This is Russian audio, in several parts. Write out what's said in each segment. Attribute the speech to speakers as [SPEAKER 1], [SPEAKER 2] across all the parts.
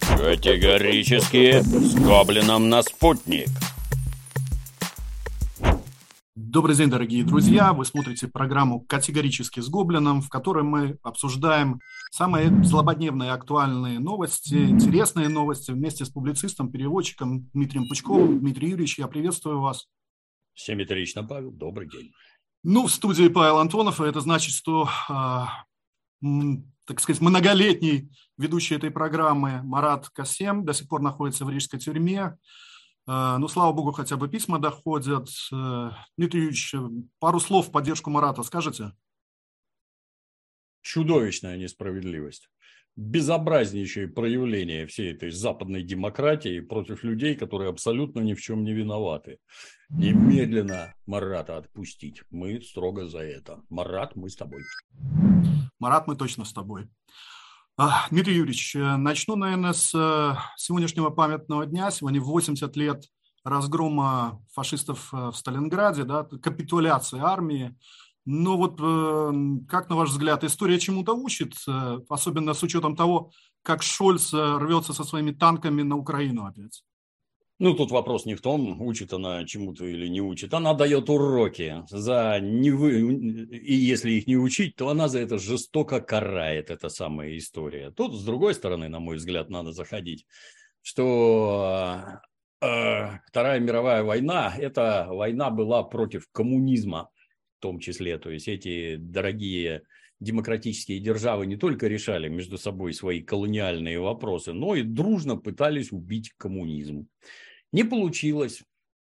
[SPEAKER 1] Категорически с гоблином на спутник.
[SPEAKER 2] Добрый день, дорогие друзья! Вы смотрите программу «Категорически с Гоблином», в которой мы обсуждаем самые злободневные актуальные новости, интересные новости вместе с публицистом, переводчиком Дмитрием Пучковым. Дмитрий Юрьевич, я приветствую вас.
[SPEAKER 1] Симметрично, Павел. Добрый день.
[SPEAKER 2] Ну, в студии Павел Антонов, и это значит, что, э, так сказать, многолетний ведущий этой программы Марат Касем до сих пор находится в рижской тюрьме. Э, ну, слава богу, хотя бы письма доходят. Э, Дмитрий Юрьевич, пару слов в поддержку Марата скажете?
[SPEAKER 1] Чудовищная несправедливость. Безобразнейшее проявление всей этой западной демократии против людей, которые абсолютно ни в чем не виноваты. Немедленно Марата отпустить. Мы строго за это. Марат, мы с тобой.
[SPEAKER 2] Марат, мы точно с тобой. А, Дмитрий Юрьевич, э, начну, наверное, с э, сегодняшнего памятного дня. Сегодня 80 лет разгрома фашистов э, в Сталинграде, да, капитуляции армии. Но вот как, на ваш взгляд, история чему-то учит, особенно с учетом того, как Шольц рвется со своими танками на Украину опять?
[SPEAKER 1] Ну, тут вопрос не в том, учит она чему-то или не учит. Она дает уроки. За не вы... И если их не учить, то она за это жестоко карает, эта самая история. Тут, с другой стороны, на мой взгляд, надо заходить, что э, Вторая мировая война, эта война была против коммунизма том числе. То есть эти дорогие демократические державы не только решали между собой свои колониальные вопросы, но и дружно пытались убить коммунизм. Не получилось,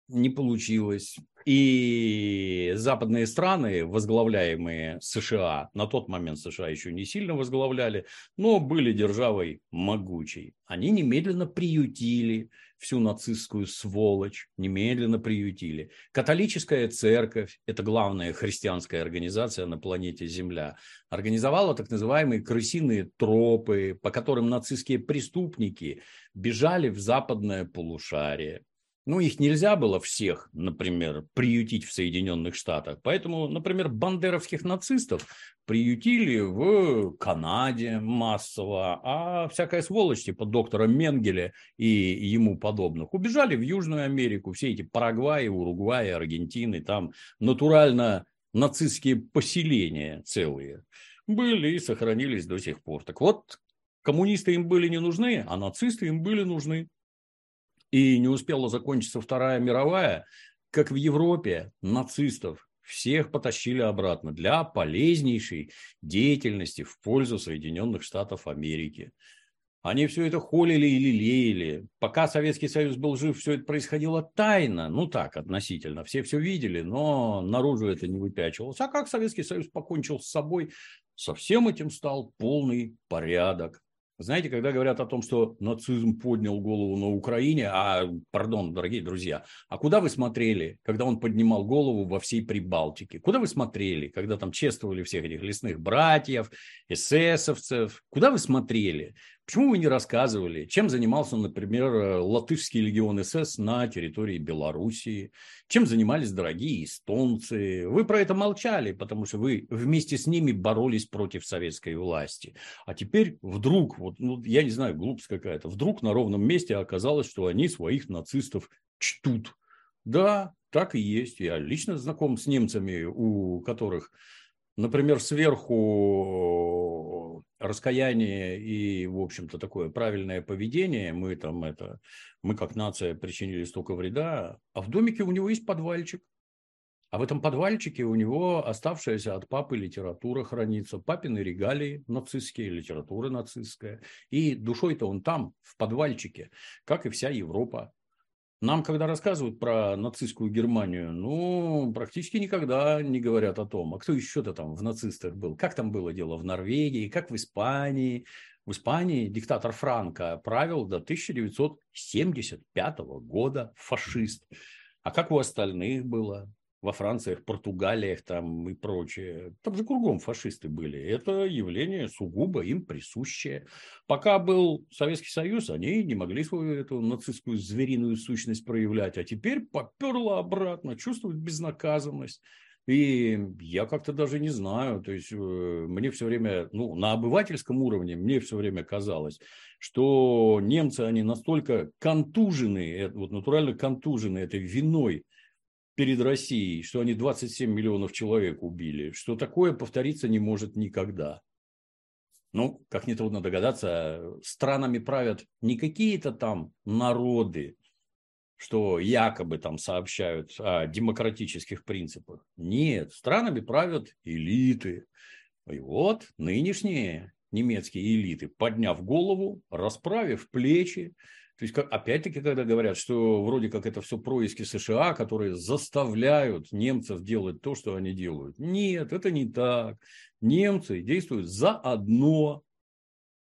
[SPEAKER 1] не получилось. И западные страны, возглавляемые США, на тот момент США еще не сильно возглавляли, но были державой могучей. Они немедленно приютили всю нацистскую сволочь, немедленно приютили. Католическая церковь, это главная христианская организация на планете Земля, организовала так называемые крысиные тропы, по которым нацистские преступники бежали в западное полушарие. Ну, их нельзя было всех, например, приютить в Соединенных Штатах. Поэтому, например, бандеровских нацистов приютили в Канаде массово, а всякая сволочь типа доктора Менгеля и ему подобных убежали в Южную Америку. Все эти Парагваи, Уругваи, Аргентины, там натурально нацистские поселения целые были и сохранились до сих пор. Так вот, коммунисты им были не нужны, а нацисты им были нужны и не успела закончиться Вторая мировая, как в Европе нацистов всех потащили обратно для полезнейшей деятельности в пользу Соединенных Штатов Америки. Они все это холили и лелеяли. Пока Советский Союз был жив, все это происходило тайно. Ну так, относительно. Все все видели, но наружу это не выпячивалось. А как Советский Союз покончил с собой, со всем этим стал полный порядок. Знаете, когда говорят о том, что нацизм поднял голову на Украине, а, пардон, дорогие друзья, а куда вы смотрели, когда он поднимал голову во всей Прибалтике? Куда вы смотрели, когда там чествовали всех этих лесных братьев, эсэсовцев? Куда вы смотрели? Почему вы не рассказывали, чем занимался, например, Латышский легион СС на территории Белоруссии? Чем занимались дорогие эстонцы? Вы про это молчали, потому что вы вместе с ними боролись против советской власти. А теперь вдруг, вот, ну, я не знаю, глупость какая-то, вдруг на ровном месте оказалось, что они своих нацистов чтут. Да, так и есть. Я лично знаком с немцами, у которых например, сверху раскаяние и, в общем-то, такое правильное поведение, мы там это, мы как нация причинили столько вреда, а в домике у него есть подвальчик. А в этом подвальчике у него оставшаяся от папы литература хранится, папины регалии нацистские, литература нацистская. И душой-то он там, в подвальчике, как и вся Европа. Нам, когда рассказывают про нацистскую Германию, ну, практически никогда не говорят о том, а кто еще-то там в нацистах был, как там было дело в Норвегии, как в Испании. В Испании диктатор Франко правил до 1975 года, фашист. А как у остальных было? Во Франциях, Португалиях там и прочее. Там же кругом фашисты были. Это явление сугубо им присущее. Пока был Советский Союз, они не могли свою эту нацистскую звериную сущность проявлять. А теперь поперло обратно, чувствуют безнаказанность. И я как-то даже не знаю, то есть э, мне все время, ну, на обывательском уровне мне все время казалось, что немцы, они настолько контужены, э, вот натурально контужены этой виной перед Россией, что они 27 миллионов человек убили, что такое повториться не может никогда. Ну, как нетрудно догадаться, странами правят не какие-то там народы, что якобы там сообщают о демократических принципах. Нет, странами правят элиты. И вот нынешние немецкие элиты, подняв голову, расправив плечи, то есть, опять-таки, когда говорят, что вроде как это все происки США, которые заставляют немцев делать то, что они делают. Нет, это не так. Немцы действуют заодно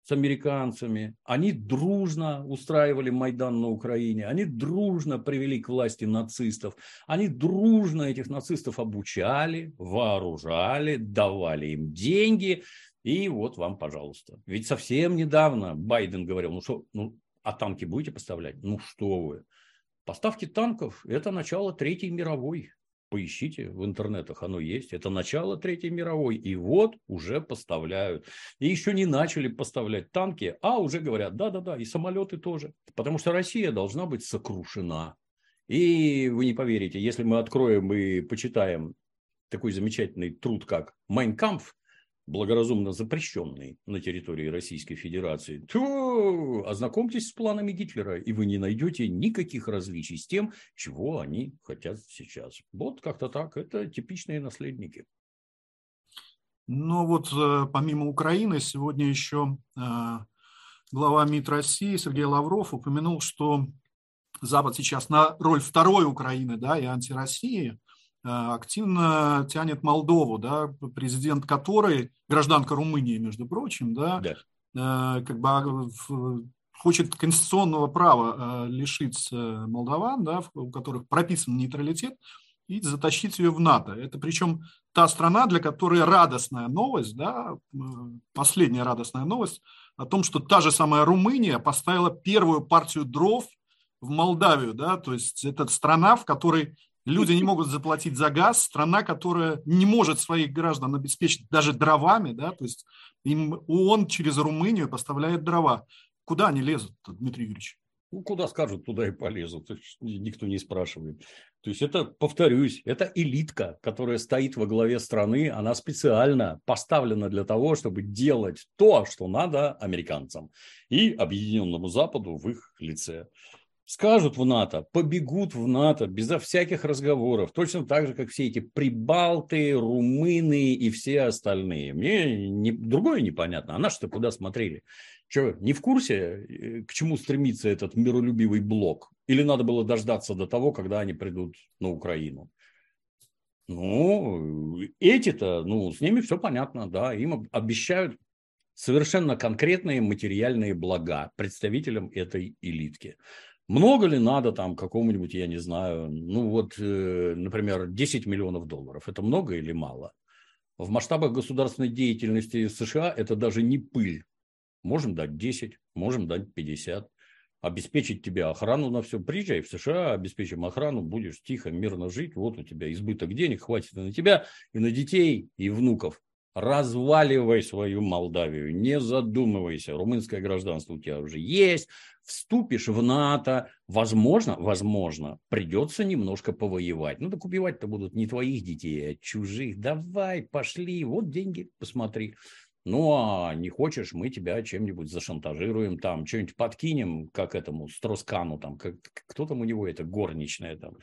[SPEAKER 1] с американцами. Они дружно устраивали Майдан на Украине. Они дружно привели к власти нацистов. Они дружно этих нацистов обучали, вооружали, давали им деньги. И вот вам, пожалуйста. Ведь совсем недавно Байден говорил, ну что, ну, а танки будете поставлять? Ну что вы. Поставки танков – это начало Третьей мировой. Поищите в интернетах, оно есть. Это начало Третьей мировой. И вот уже поставляют. И еще не начали поставлять танки, а уже говорят, да-да-да, и самолеты тоже. Потому что Россия должна быть сокрушена. И вы не поверите, если мы откроем и почитаем такой замечательный труд, как «Майнкампф», благоразумно запрещенный на территории Российской Федерации, то ознакомьтесь с планами Гитлера, и вы не найдете никаких различий с тем, чего они хотят сейчас. Вот как-то так. Это типичные наследники.
[SPEAKER 2] Ну вот э, помимо Украины, сегодня еще э, глава МИД России Сергей Лавров упомянул, что Запад сейчас на роль второй Украины да, и антироссии активно тянет Молдову, да, президент которой, гражданка Румынии, между прочим, да, да. Э, как бы а, хочет конституционного права э, лишить молдаван, да, у которых прописан нейтралитет, и затащить ее в НАТО. Это причем та страна, для которой радостная новость, да, последняя радостная новость о том, что та же самая Румыния поставила первую партию дров в Молдавию, да, то есть это страна, в которой Люди не могут заплатить за газ. Страна, которая не может своих граждан обеспечить даже дровами, да, то есть им ООН через Румынию поставляет дрова. Куда они лезут, Дмитрий Юрьевич?
[SPEAKER 1] Ну, куда скажут, туда и полезут. Никто не спрашивает. То есть это, повторюсь, это элитка, которая стоит во главе страны. Она специально поставлена для того, чтобы делать то, что надо американцам и Объединенному Западу в их лице скажут в НАТО, побегут в НАТО безо всяких разговоров, точно так же, как все эти прибалты, румыны и все остальные. Мне не, другое непонятно, а наши-то куда смотрели? Что, не в курсе, э, к чему стремится этот миролюбивый блок? Или надо было дождаться до того, когда они придут на Украину? Ну, эти-то, ну, с ними все понятно, да, им обещают совершенно конкретные материальные блага представителям этой элитки. Много ли надо там какому-нибудь, я не знаю, ну вот, э, например, 10 миллионов долларов. Это много или мало? В масштабах государственной деятельности США это даже не пыль. Можем дать 10, можем дать 50. Обеспечить тебе охрану на все. Приезжай в США, обеспечим охрану, будешь тихо, мирно жить. Вот у тебя избыток денег, хватит и на тебя, и на детей, и внуков. Разваливай свою Молдавию, не задумывайся. Румынское гражданство у тебя уже есть, вступишь в НАТО, возможно, возможно, придется немножко повоевать. Ну так убивать-то будут не твоих детей, а чужих. Давай, пошли, вот деньги, посмотри. Ну, а не хочешь, мы тебя чем-нибудь зашантажируем, там, что-нибудь подкинем, как этому Строскану, там, как, кто там у него, это горничная, там,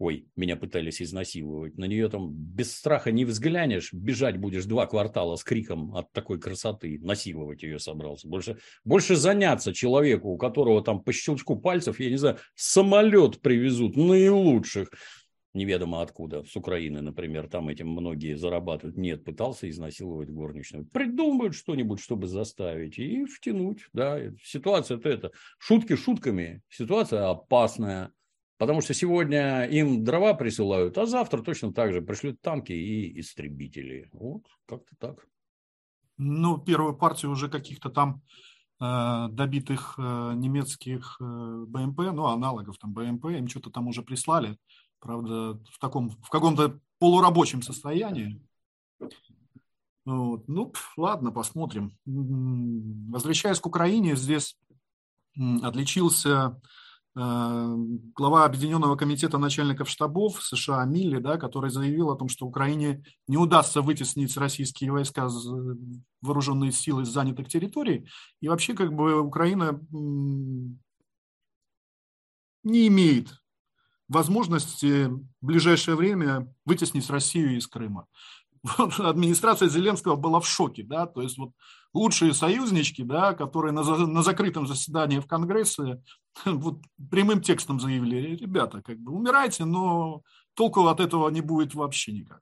[SPEAKER 1] ой, меня пытались изнасиловать, на нее там без страха не взглянешь, бежать будешь два квартала с криком от такой красоты, насиловать ее собрался. Больше, больше заняться человеку, у которого там по щелчку пальцев, я не знаю, самолет привезут, наилучших, неведомо откуда, с Украины, например, там этим многие зарабатывают. Нет, пытался изнасиловать горничную. Придумают что-нибудь, чтобы заставить и втянуть. Да. Ситуация-то это, шутки шутками, ситуация опасная. Потому что сегодня им дрова присылают, а завтра точно так же пришлют танки и истребители. Вот как-то так.
[SPEAKER 2] Ну, первую партию уже каких-то там э, добитых э, немецких э, БМП, ну, аналогов там БМП, им что-то там уже прислали. Правда, в, таком, в каком-то полурабочем состоянии. Вот. Ну, ладно, посмотрим. Возвращаясь к Украине, здесь отличился глава Объединенного комитета начальников штабов США Милли, да, который заявил о том, что Украине не удастся вытеснить российские войска, вооруженные силы с занятых территорий. И вообще как бы Украина не имеет возможности в ближайшее время вытеснить Россию из Крыма. Вот администрация Зеленского была в шоке, да, то есть вот лучшие союзнички, да, которые на, на закрытом заседании в Конгрессе вот прямым текстом заявили, ребята, как бы умирайте, но толку от этого не будет вообще никак.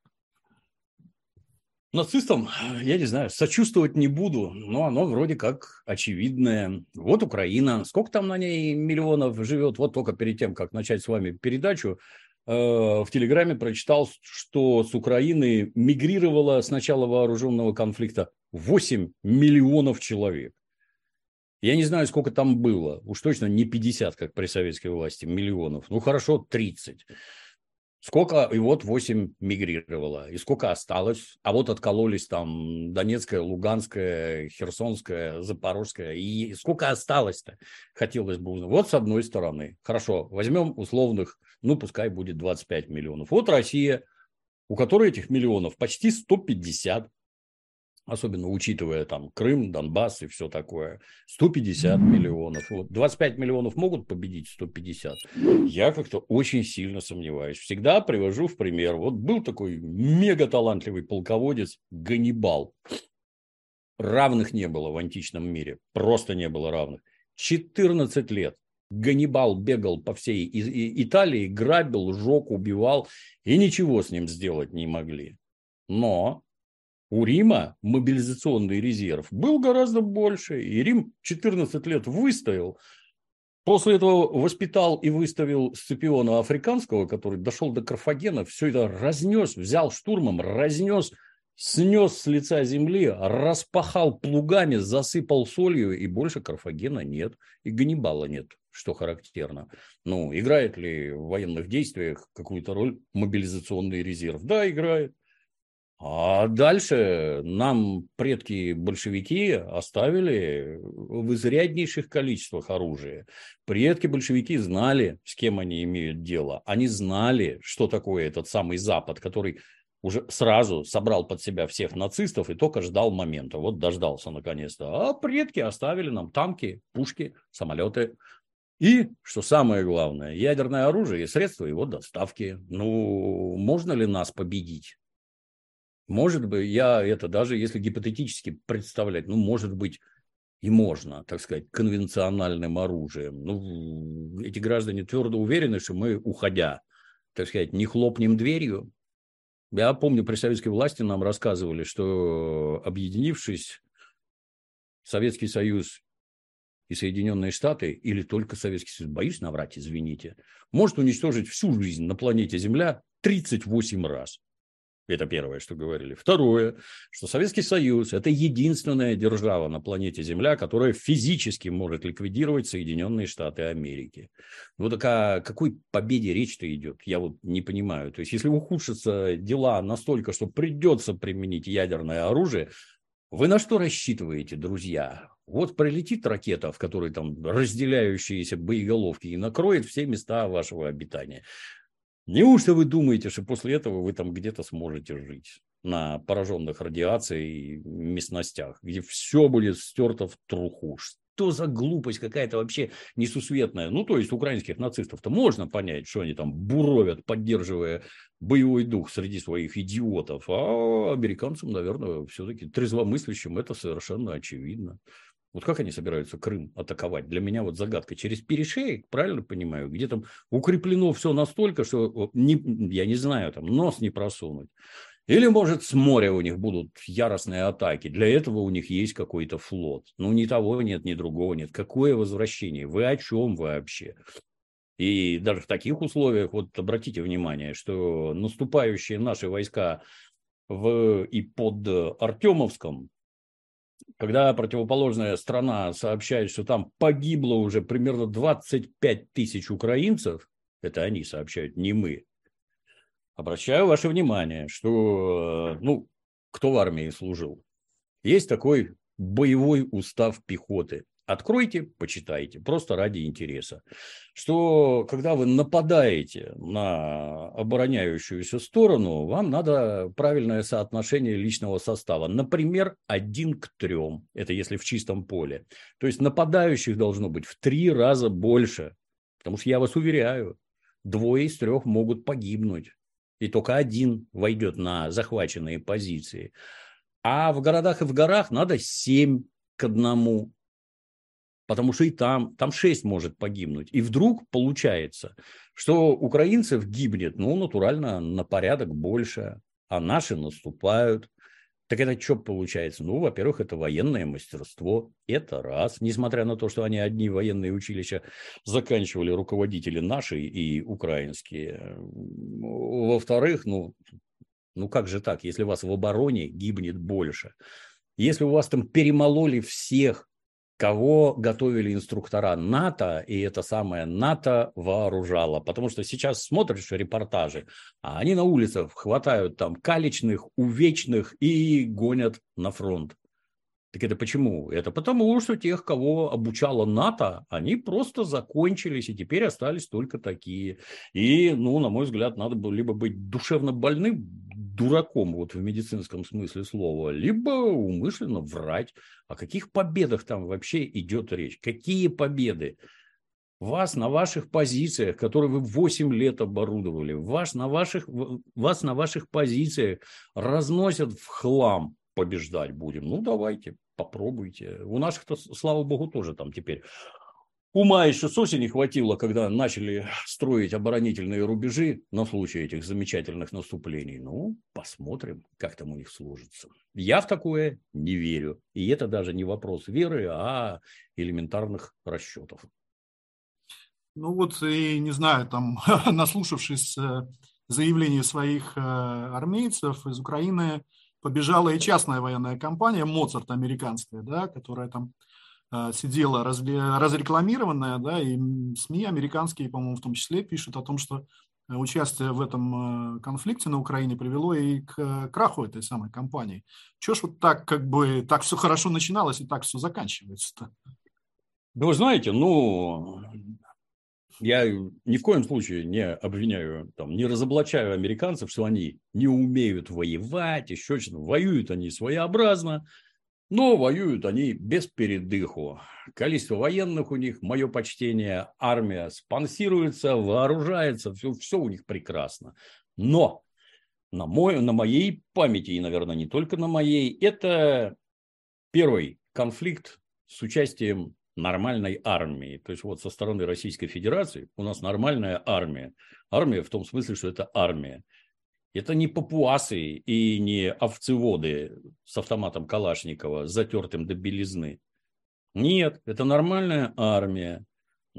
[SPEAKER 1] Нацистам, я не знаю, сочувствовать не буду, но оно вроде как очевидное. Вот Украина, сколько там на ней миллионов живет, вот только перед тем, как начать с вами передачу, э, в Телеграме прочитал, что с Украины мигрировало с начала вооруженного конфликта 8 миллионов человек. Я не знаю, сколько там было. Уж точно не 50, как при советской власти, миллионов. Ну, хорошо, 30. Сколько, и вот 8 мигрировало, и сколько осталось, а вот откололись там Донецкая, Луганская, Херсонская, Запорожская, и сколько осталось-то, хотелось бы узнать. Вот с одной стороны, хорошо, возьмем условных, ну, пускай будет 25 миллионов. Вот Россия, у которой этих миллионов почти 150, особенно учитывая там Крым, Донбасс и все такое, 150 миллионов. Вот 25 миллионов могут победить 150? Я как-то очень сильно сомневаюсь. Всегда привожу в пример. Вот был такой мега талантливый полководец Ганнибал. Равных не было в античном мире. Просто не было равных. 14 лет Ганнибал бегал по всей Италии, грабил, жег, убивал, и ничего с ним сделать не могли. Но у Рима мобилизационный резерв был гораздо больше, и Рим 14 лет выстоял. После этого воспитал и выставил Сципиона Африканского, который дошел до Карфагена, все это разнес, взял штурмом, разнес, снес с лица земли, распахал плугами, засыпал солью, и больше Карфагена нет, и Ганнибала нет, что характерно. Ну, играет ли в военных действиях какую-то роль мобилизационный резерв? Да, играет. А дальше нам предки большевики оставили в изряднейших количествах оружия. Предки большевики знали, с кем они имеют дело. Они знали, что такое этот самый Запад, который уже сразу собрал под себя всех нацистов и только ждал момента. Вот дождался наконец-то. А предки оставили нам танки, пушки, самолеты. И, что самое главное, ядерное оружие и средства его доставки. Ну, можно ли нас победить? Может быть, я это даже если гипотетически представлять, ну, может быть, и можно, так сказать, конвенциональным оружием. Ну, эти граждане твердо уверены, что мы, уходя, так сказать, не хлопнем дверью. Я помню, при советской власти нам рассказывали, что объединившись, Советский Союз и Соединенные Штаты, или только Советский Союз, боюсь наврать, извините, может уничтожить всю жизнь на планете Земля 38 раз. Это первое, что говорили. Второе, что Советский Союз – это единственная держава на планете Земля, которая физически может ликвидировать Соединенные Штаты Америки. Вот так о какой победе речь-то идет? Я вот не понимаю. То есть, если ухудшатся дела настолько, что придется применить ядерное оружие, вы на что рассчитываете, друзья? Вот прилетит ракета, в которой там разделяющиеся боеголовки, и накроет все места вашего обитания. Неужто вы думаете, что после этого вы там где-то сможете жить на пораженных радиацией местностях, где все будет стерто в труху? Что за глупость какая-то вообще несусветная? Ну, то есть, украинских нацистов-то можно понять, что они там буровят, поддерживая боевой дух среди своих идиотов. А американцам, наверное, все-таки трезвомыслящим это совершенно очевидно. Вот как они собираются Крым атаковать? Для меня вот загадка. Через перешеек, правильно понимаю, где там укреплено все настолько, что не, я не знаю, там нос не просунуть. Или, может, с моря у них будут яростные атаки. Для этого у них есть какой-то флот. Ну, ни того нет, ни другого нет. Какое возвращение? Вы о чем вообще? И даже в таких условиях, вот обратите внимание, что наступающие наши войска в, и под Артемовском, когда противоположная страна сообщает, что там погибло уже примерно 25 тысяч украинцев, это они сообщают, не мы, обращаю ваше внимание, что, э, ну, кто в армии служил? Есть такой боевой устав пехоты. Откройте, почитайте, просто ради интереса. Что когда вы нападаете на обороняющуюся сторону, вам надо правильное соотношение личного состава. Например, один к трем. Это если в чистом поле. То есть нападающих должно быть в три раза больше. Потому что я вас уверяю, двое из трех могут погибнуть. И только один войдет на захваченные позиции. А в городах и в горах надо семь к одному потому что и там, там 6 может погибнуть. И вдруг получается, что украинцев гибнет, ну, натурально, на порядок больше, а наши наступают. Так это что получается? Ну, во-первых, это военное мастерство. Это раз. Несмотря на то, что они одни военные училища заканчивали руководители наши и украинские. Во-вторых, ну, ну как же так, если у вас в обороне гибнет больше? Если у вас там перемололи всех кого готовили инструктора НАТО, и это самое НАТО вооружало. Потому что сейчас смотришь репортажи, а они на улицах хватают там калечных, увечных и гонят на фронт. Так это почему? Это потому, что тех, кого обучала НАТО, они просто закончились, и теперь остались только такие. И, ну, на мой взгляд, надо было либо быть душевно больным, дураком вот в медицинском смысле слова, либо умышленно врать. О каких победах там вообще идет речь? Какие победы? Вас на ваших позициях, которые вы 8 лет оборудовали, вас на ваших, вас на ваших позициях разносят в хлам побеждать будем. Ну, давайте, попробуйте. У наших-то, слава богу, тоже там теперь ума еще с осени хватило, когда начали строить оборонительные рубежи на случай этих замечательных наступлений. Ну, посмотрим, как там у них сложится. Я в такое не верю. И это даже не вопрос веры, а элементарных расчетов.
[SPEAKER 2] Ну вот и не знаю, там, наслушавшись э, заявлений своих э, армейцев из Украины, побежала и частная военная компания, Моцарт американская, да, которая там э, сидела разрекламированная, да, и СМИ американские, по-моему, в том числе пишут о том, что э, участие в этом э, конфликте на Украине привело и к краху этой самой компании. Чего ж вот так как бы, так все хорошо начиналось и так все заканчивается-то?
[SPEAKER 1] Да вы знаете, ну, я ни в коем случае не обвиняю, там, не разоблачаю американцев, что они не умеют воевать, еще что-то. Воюют они своеобразно, но воюют они без передыху. Количество военных у них, мое почтение, армия спонсируется, вооружается, все, все у них прекрасно. Но на, мой, на моей памяти, и, наверное, не только на моей, это первый конфликт с участием нормальной армии. То есть вот со стороны Российской Федерации у нас нормальная армия. Армия в том смысле, что это армия. Это не папуасы и не овцеводы с автоматом Калашникова, затертым до белизны. Нет, это нормальная армия.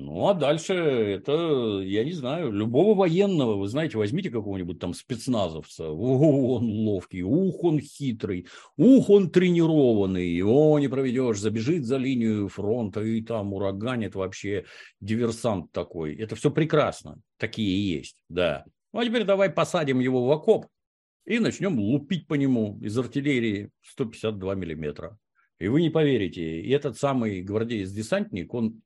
[SPEAKER 1] Ну, а дальше это, я не знаю, любого военного, вы знаете, возьмите какого-нибудь там спецназовца, о, он ловкий, ух, он хитрый, ух, он тренированный, его не проведешь, забежит за линию фронта и там ураганит вообще диверсант такой. Это все прекрасно, такие есть, да. Ну, а теперь давай посадим его в окоп и начнем лупить по нему из артиллерии 152 миллиметра. И вы не поверите, и этот самый гвардеец-десантник, он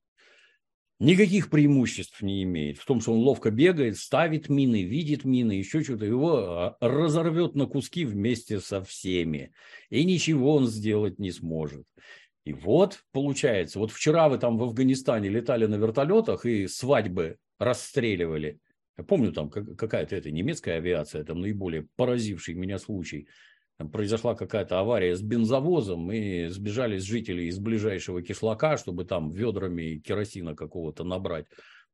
[SPEAKER 1] никаких преимуществ не имеет. В том, что он ловко бегает, ставит мины, видит мины, еще что-то. Его а, разорвет на куски вместе со всеми. И ничего он сделать не сможет. И вот получается, вот вчера вы там в Афганистане летали на вертолетах и свадьбы расстреливали. Я помню, там какая-то это немецкая авиация, там наиболее поразивший меня случай – произошла какая-то авария с бензовозом, и сбежали жители из ближайшего кишлака, чтобы там ведрами керосина какого-то набрать.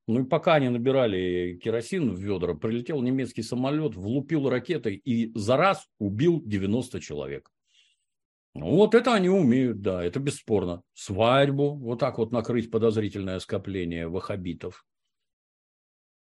[SPEAKER 1] Ну и пока они набирали керосин в ведра, прилетел немецкий самолет, влупил ракетой и за раз убил 90 человек. Вот это они умеют, да, это бесспорно. Свадьбу, вот так вот накрыть подозрительное скопление вахабитов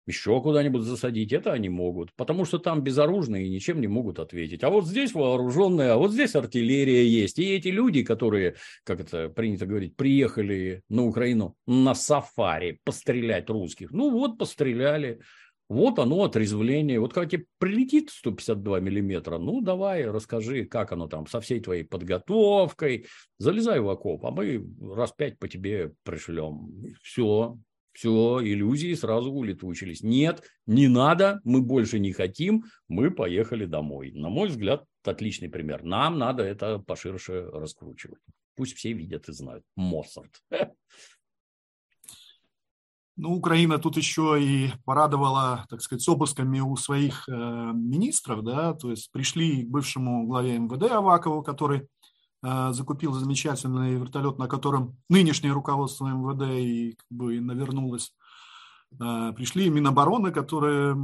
[SPEAKER 1] еще куда-нибудь засадить, это они могут, потому что там безоружные и ничем не могут ответить. А вот здесь вооруженные, а вот здесь артиллерия есть. И эти люди, которые, как это принято говорить, приехали на Украину на сафари пострелять русских, ну вот постреляли. Вот оно, отрезвление. Вот когда тебе прилетит 152 миллиметра, ну, давай, расскажи, как оно там со всей твоей подготовкой. Залезай в окоп, а мы раз пять по тебе пришлем. Все, все, иллюзии сразу улетучились. Нет, не надо, мы больше не хотим, мы поехали домой. На мой взгляд, отличный пример. Нам надо это поширше раскручивать. Пусть все видят и знают. Моссад.
[SPEAKER 2] Ну, Украина тут еще и порадовала, так сказать, с обысками у своих э, министров, да, то есть пришли к бывшему главе МВД Авакову, который закупил замечательный вертолет, на котором нынешнее руководство МВД и как бы навернулось. Э, пришли Минобороны, которые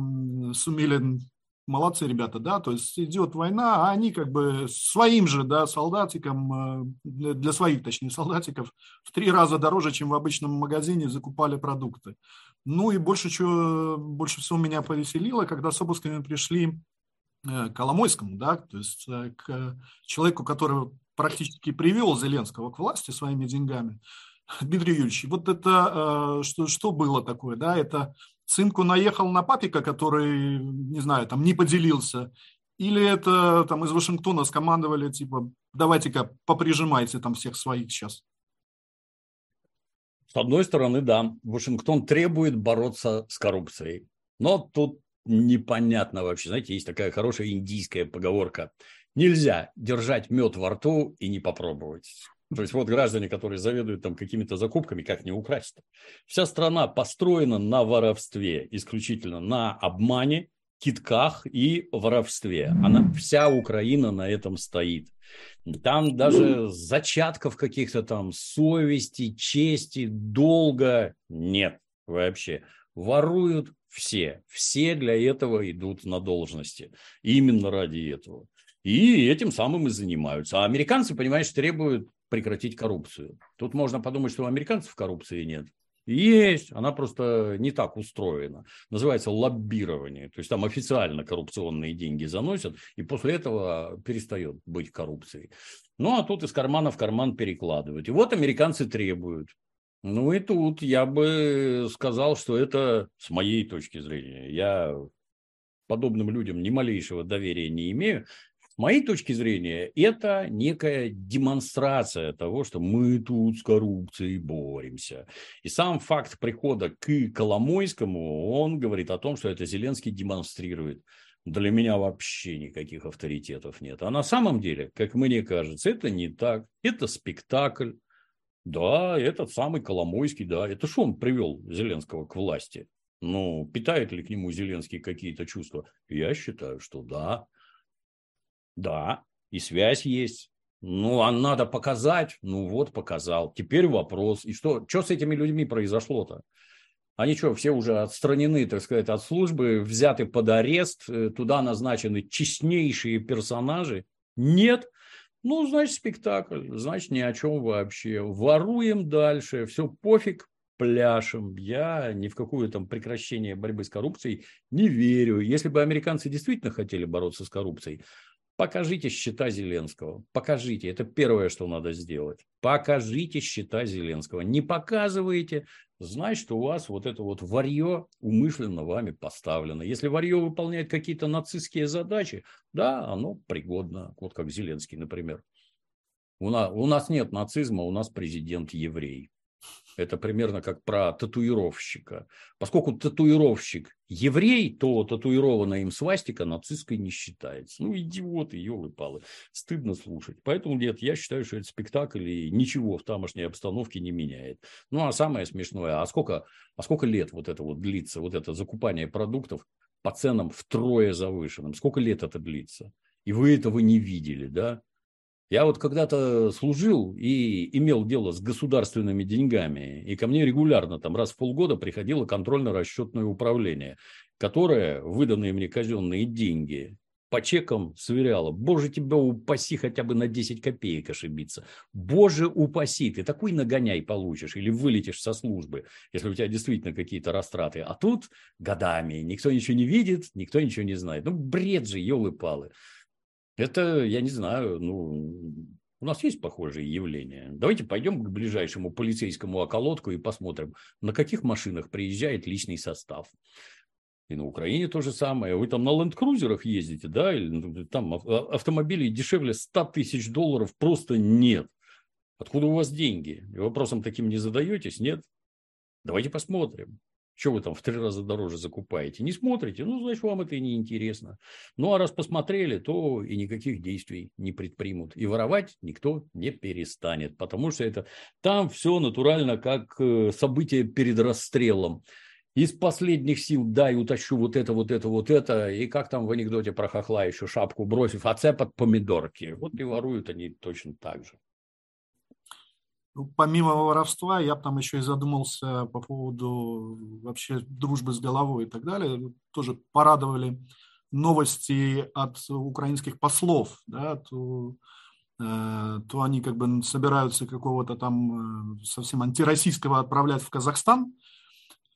[SPEAKER 2] сумели молодцы ребята, да, то есть идет война, а они как бы своим же, да, солдатикам, э, для своих, точнее, солдатиков в три раза дороже, чем в обычном магазине закупали продукты. Ну и больше, чего, больше всего меня повеселило, когда с обысками пришли э, к Коломойскому, да, то есть э, к человеку, который практически привел Зеленского к власти своими деньгами, Дмитрий Юрьевич, вот это что, что было такое, да, это сынку наехал на папика, который, не знаю, там не поделился, или это там из Вашингтона скомандовали, типа, давайте-ка поприжимайте там всех своих сейчас?
[SPEAKER 1] С одной стороны, да, Вашингтон требует бороться с коррупцией. Но тут непонятно вообще. Знаете, есть такая хорошая индийская поговорка. Нельзя держать мед во рту и не попробовать. То есть вот граждане, которые заведуют там какими-то закупками, как не украсть -то? Вся страна построена на воровстве, исключительно на обмане, китках и воровстве. Она, вся Украина на этом стоит. Там даже зачатков каких-то там совести, чести, долга нет вообще. Воруют все. Все для этого идут на должности. Именно ради этого. И этим самым и занимаются. А американцы, понимаешь, требуют прекратить коррупцию. Тут можно подумать, что у американцев коррупции нет. Есть, она просто не так устроена. Называется лоббирование. То есть там официально коррупционные деньги заносят, и после этого перестает быть коррупцией. Ну, а тут из кармана в карман перекладывают. И вот американцы требуют. Ну и тут я бы сказал, что это с моей точки зрения. Я подобным людям ни малейшего доверия не имею моей точки зрения, это некая демонстрация того, что мы тут с коррупцией боремся. И сам факт прихода к Коломойскому, он говорит о том, что это Зеленский демонстрирует. Для меня вообще никаких авторитетов нет. А на самом деле, как мне кажется, это не так. Это спектакль. Да, этот самый Коломойский, да. Это что он привел Зеленского к власти? Ну, питает ли к нему Зеленский какие-то чувства? Я считаю, что да. Да, и связь есть. Ну, а надо показать. Ну, вот показал. Теперь вопрос. И что, что с этими людьми произошло-то? Они что, все уже отстранены, так сказать, от службы, взяты под арест, э, туда назначены честнейшие персонажи? Нет. Ну, значит, спектакль, значит, ни о чем вообще. Воруем дальше, все пофиг, пляшем. Я ни в какое там прекращение борьбы с коррупцией не верю. Если бы американцы действительно хотели бороться с коррупцией, Покажите счета Зеленского. Покажите. Это первое, что надо сделать. Покажите счета Зеленского. Не показываете, значит, у вас вот это вот варье умышленно вами поставлено. Если варье выполняет какие-то нацистские задачи, да, оно пригодно. Вот как Зеленский, например. У нас, у нас нет нацизма, у нас президент еврей. Это примерно как про татуировщика. Поскольку татуировщик еврей, то татуированная им свастика нацистской не считается. Ну, идиоты, елы-палы. Стыдно слушать. Поэтому нет, я считаю, что это спектакль и ничего в тамошней обстановке не меняет. Ну, а самое смешное, а сколько, а сколько лет вот это вот длится, вот это закупание продуктов по ценам втрое завышенным? Сколько лет это длится? И вы этого не видели, да? Я вот когда-то служил и имел дело с государственными деньгами, и ко мне регулярно, там раз в полгода приходило контрольно-расчетное управление, которое выданные мне казенные деньги по чекам сверяло. Боже, тебя упаси хотя бы на 10 копеек ошибиться. Боже, упаси, ты такой нагоняй получишь или вылетишь со службы, если у тебя действительно какие-то растраты. А тут годами никто ничего не видит, никто ничего не знает. Ну, бред же, елы-палы. Это, я не знаю, ну, у нас есть похожие явления. Давайте пойдем к ближайшему полицейскому околотку и посмотрим, на каких машинах приезжает личный состав. И на Украине то же самое. Вы там на ленд-крузерах ездите, да, или ну, там а, автомобилей дешевле 100 тысяч долларов просто нет. Откуда у вас деньги? И вопросом таким не задаетесь, нет? Давайте посмотрим. Что вы там в три раза дороже закупаете? Не смотрите? Ну, значит, вам это и не интересно. Ну, а раз посмотрели, то и никаких действий не предпримут. И воровать никто не перестанет, потому что это там все натурально, как э, событие перед расстрелом из последних сил дай утащу вот это, вот это, вот это, и как там в анекдоте про хохла еще шапку бросив, а цепот помидорки. Вот и воруют они точно так же.
[SPEAKER 2] Помимо воровства, я там еще и задумался по поводу вообще дружбы с головой и так далее. Тоже порадовали новости от украинских послов, да, то, э, то они как бы собираются какого-то там э, совсем антироссийского отправлять в Казахстан,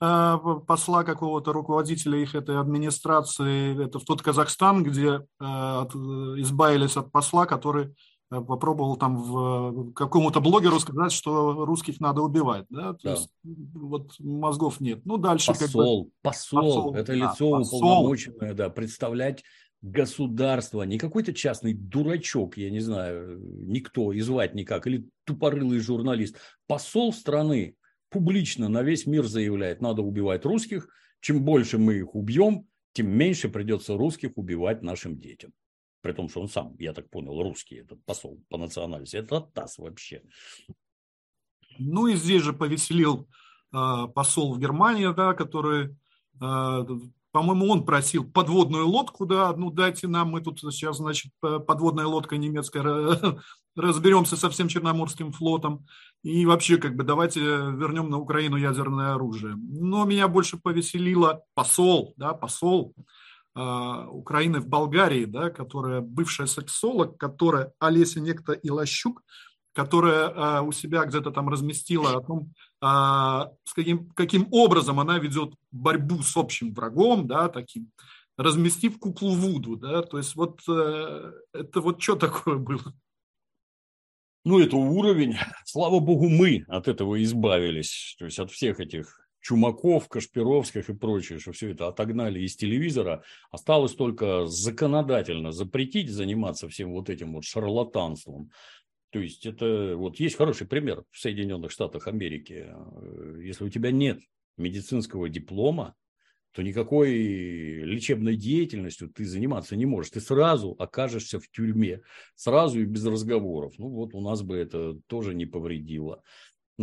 [SPEAKER 2] Э, посла какого-то руководителя их этой администрации, это в тот Казахстан, где э, избавились от посла, который э, попробовал там в какому-то блогеру сказать, что русских надо убивать. Да? То да. есть вот мозгов нет. Ну, дальше
[SPEAKER 1] посол, как бы... посол, посол, это да, лицо посол. уполномоченное, да, представлять государство, не какой-то частный дурачок, я не знаю, никто, и звать никак, или тупорылый журналист. Посол страны, публично на весь мир заявляет, надо убивать русских. Чем больше мы их убьем, тем меньше придется русских убивать нашим детям. При том, что он сам, я так понял, русский, этот посол по национальности. Это ТАСС вообще.
[SPEAKER 2] Ну и здесь же повеселил э, посол в Германии, да, который э, по-моему, он просил подводную лодку, да, ну дайте нам, мы тут сейчас, значит, подводная лодка немецкая, разберемся со всем Черноморским флотом, и вообще, как бы, давайте вернем на Украину ядерное оружие. Но меня больше повеселило посол, да, посол Украины в Болгарии, да, которая бывшая сексолог, которая Олеся Некто Илощук, которая э, у себя где-то там разместила о том, а, с каким, каким образом она ведет борьбу с общим врагом, да, таким, разместив куклу Вуду, да, то есть вот э, это вот что такое было?
[SPEAKER 1] Ну, это уровень. Слава богу, мы от этого избавились, то есть от всех этих Чумаков, Кашпировских и прочее, что все это отогнали из телевизора. Осталось только законодательно запретить заниматься всем вот этим вот шарлатанством. То есть это вот есть хороший пример в Соединенных Штатах Америки. Э, если у тебя нет медицинского диплома, то никакой лечебной деятельностью ты заниматься не можешь. Ты сразу окажешься в тюрьме, сразу и без разговоров. Ну вот у нас бы это тоже не повредило.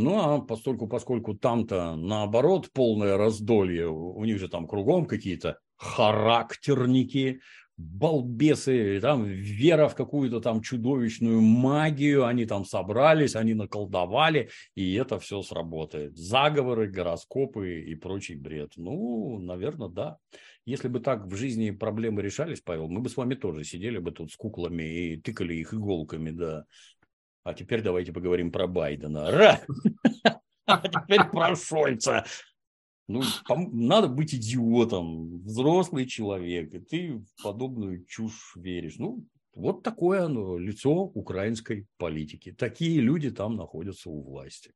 [SPEAKER 1] Ну, а поскольку, поскольку там-то наоборот полное раздолье, у них же там кругом какие-то характерники, балбесы, там вера в какую-то там чудовищную магию, они там собрались, они наколдовали, и это все сработает. Заговоры, гороскопы и прочий бред. Ну, наверное, да. Если бы так в жизни проблемы решались, Павел, мы бы с вами тоже сидели бы тут с куклами и тыкали их иголками, да. А теперь давайте поговорим про Байдена. Ра! А теперь про Шольца. Ну, надо быть идиотом, взрослый человек, и ты в подобную чушь веришь. Ну, вот такое оно, лицо украинской политики. Такие люди там находятся у власти.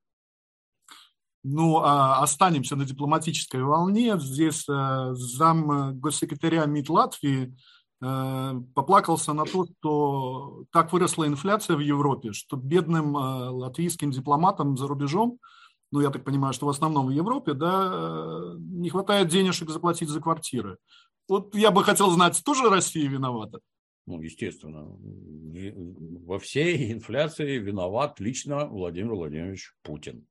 [SPEAKER 2] Ну, а останемся на дипломатической волне. Здесь э, зам госсекретаря МИД Латвии э, поплакался на то, что так выросла инфляция в Европе, что бедным э, латвийским дипломатам за рубежом ну, я так понимаю, что в основном в Европе, да, э, не хватает денежек заплатить за квартиры. Вот я бы хотел знать, тоже Россия виновата?
[SPEAKER 1] Ну, естественно, во всей инфляции виноват лично Владимир Владимирович Путин.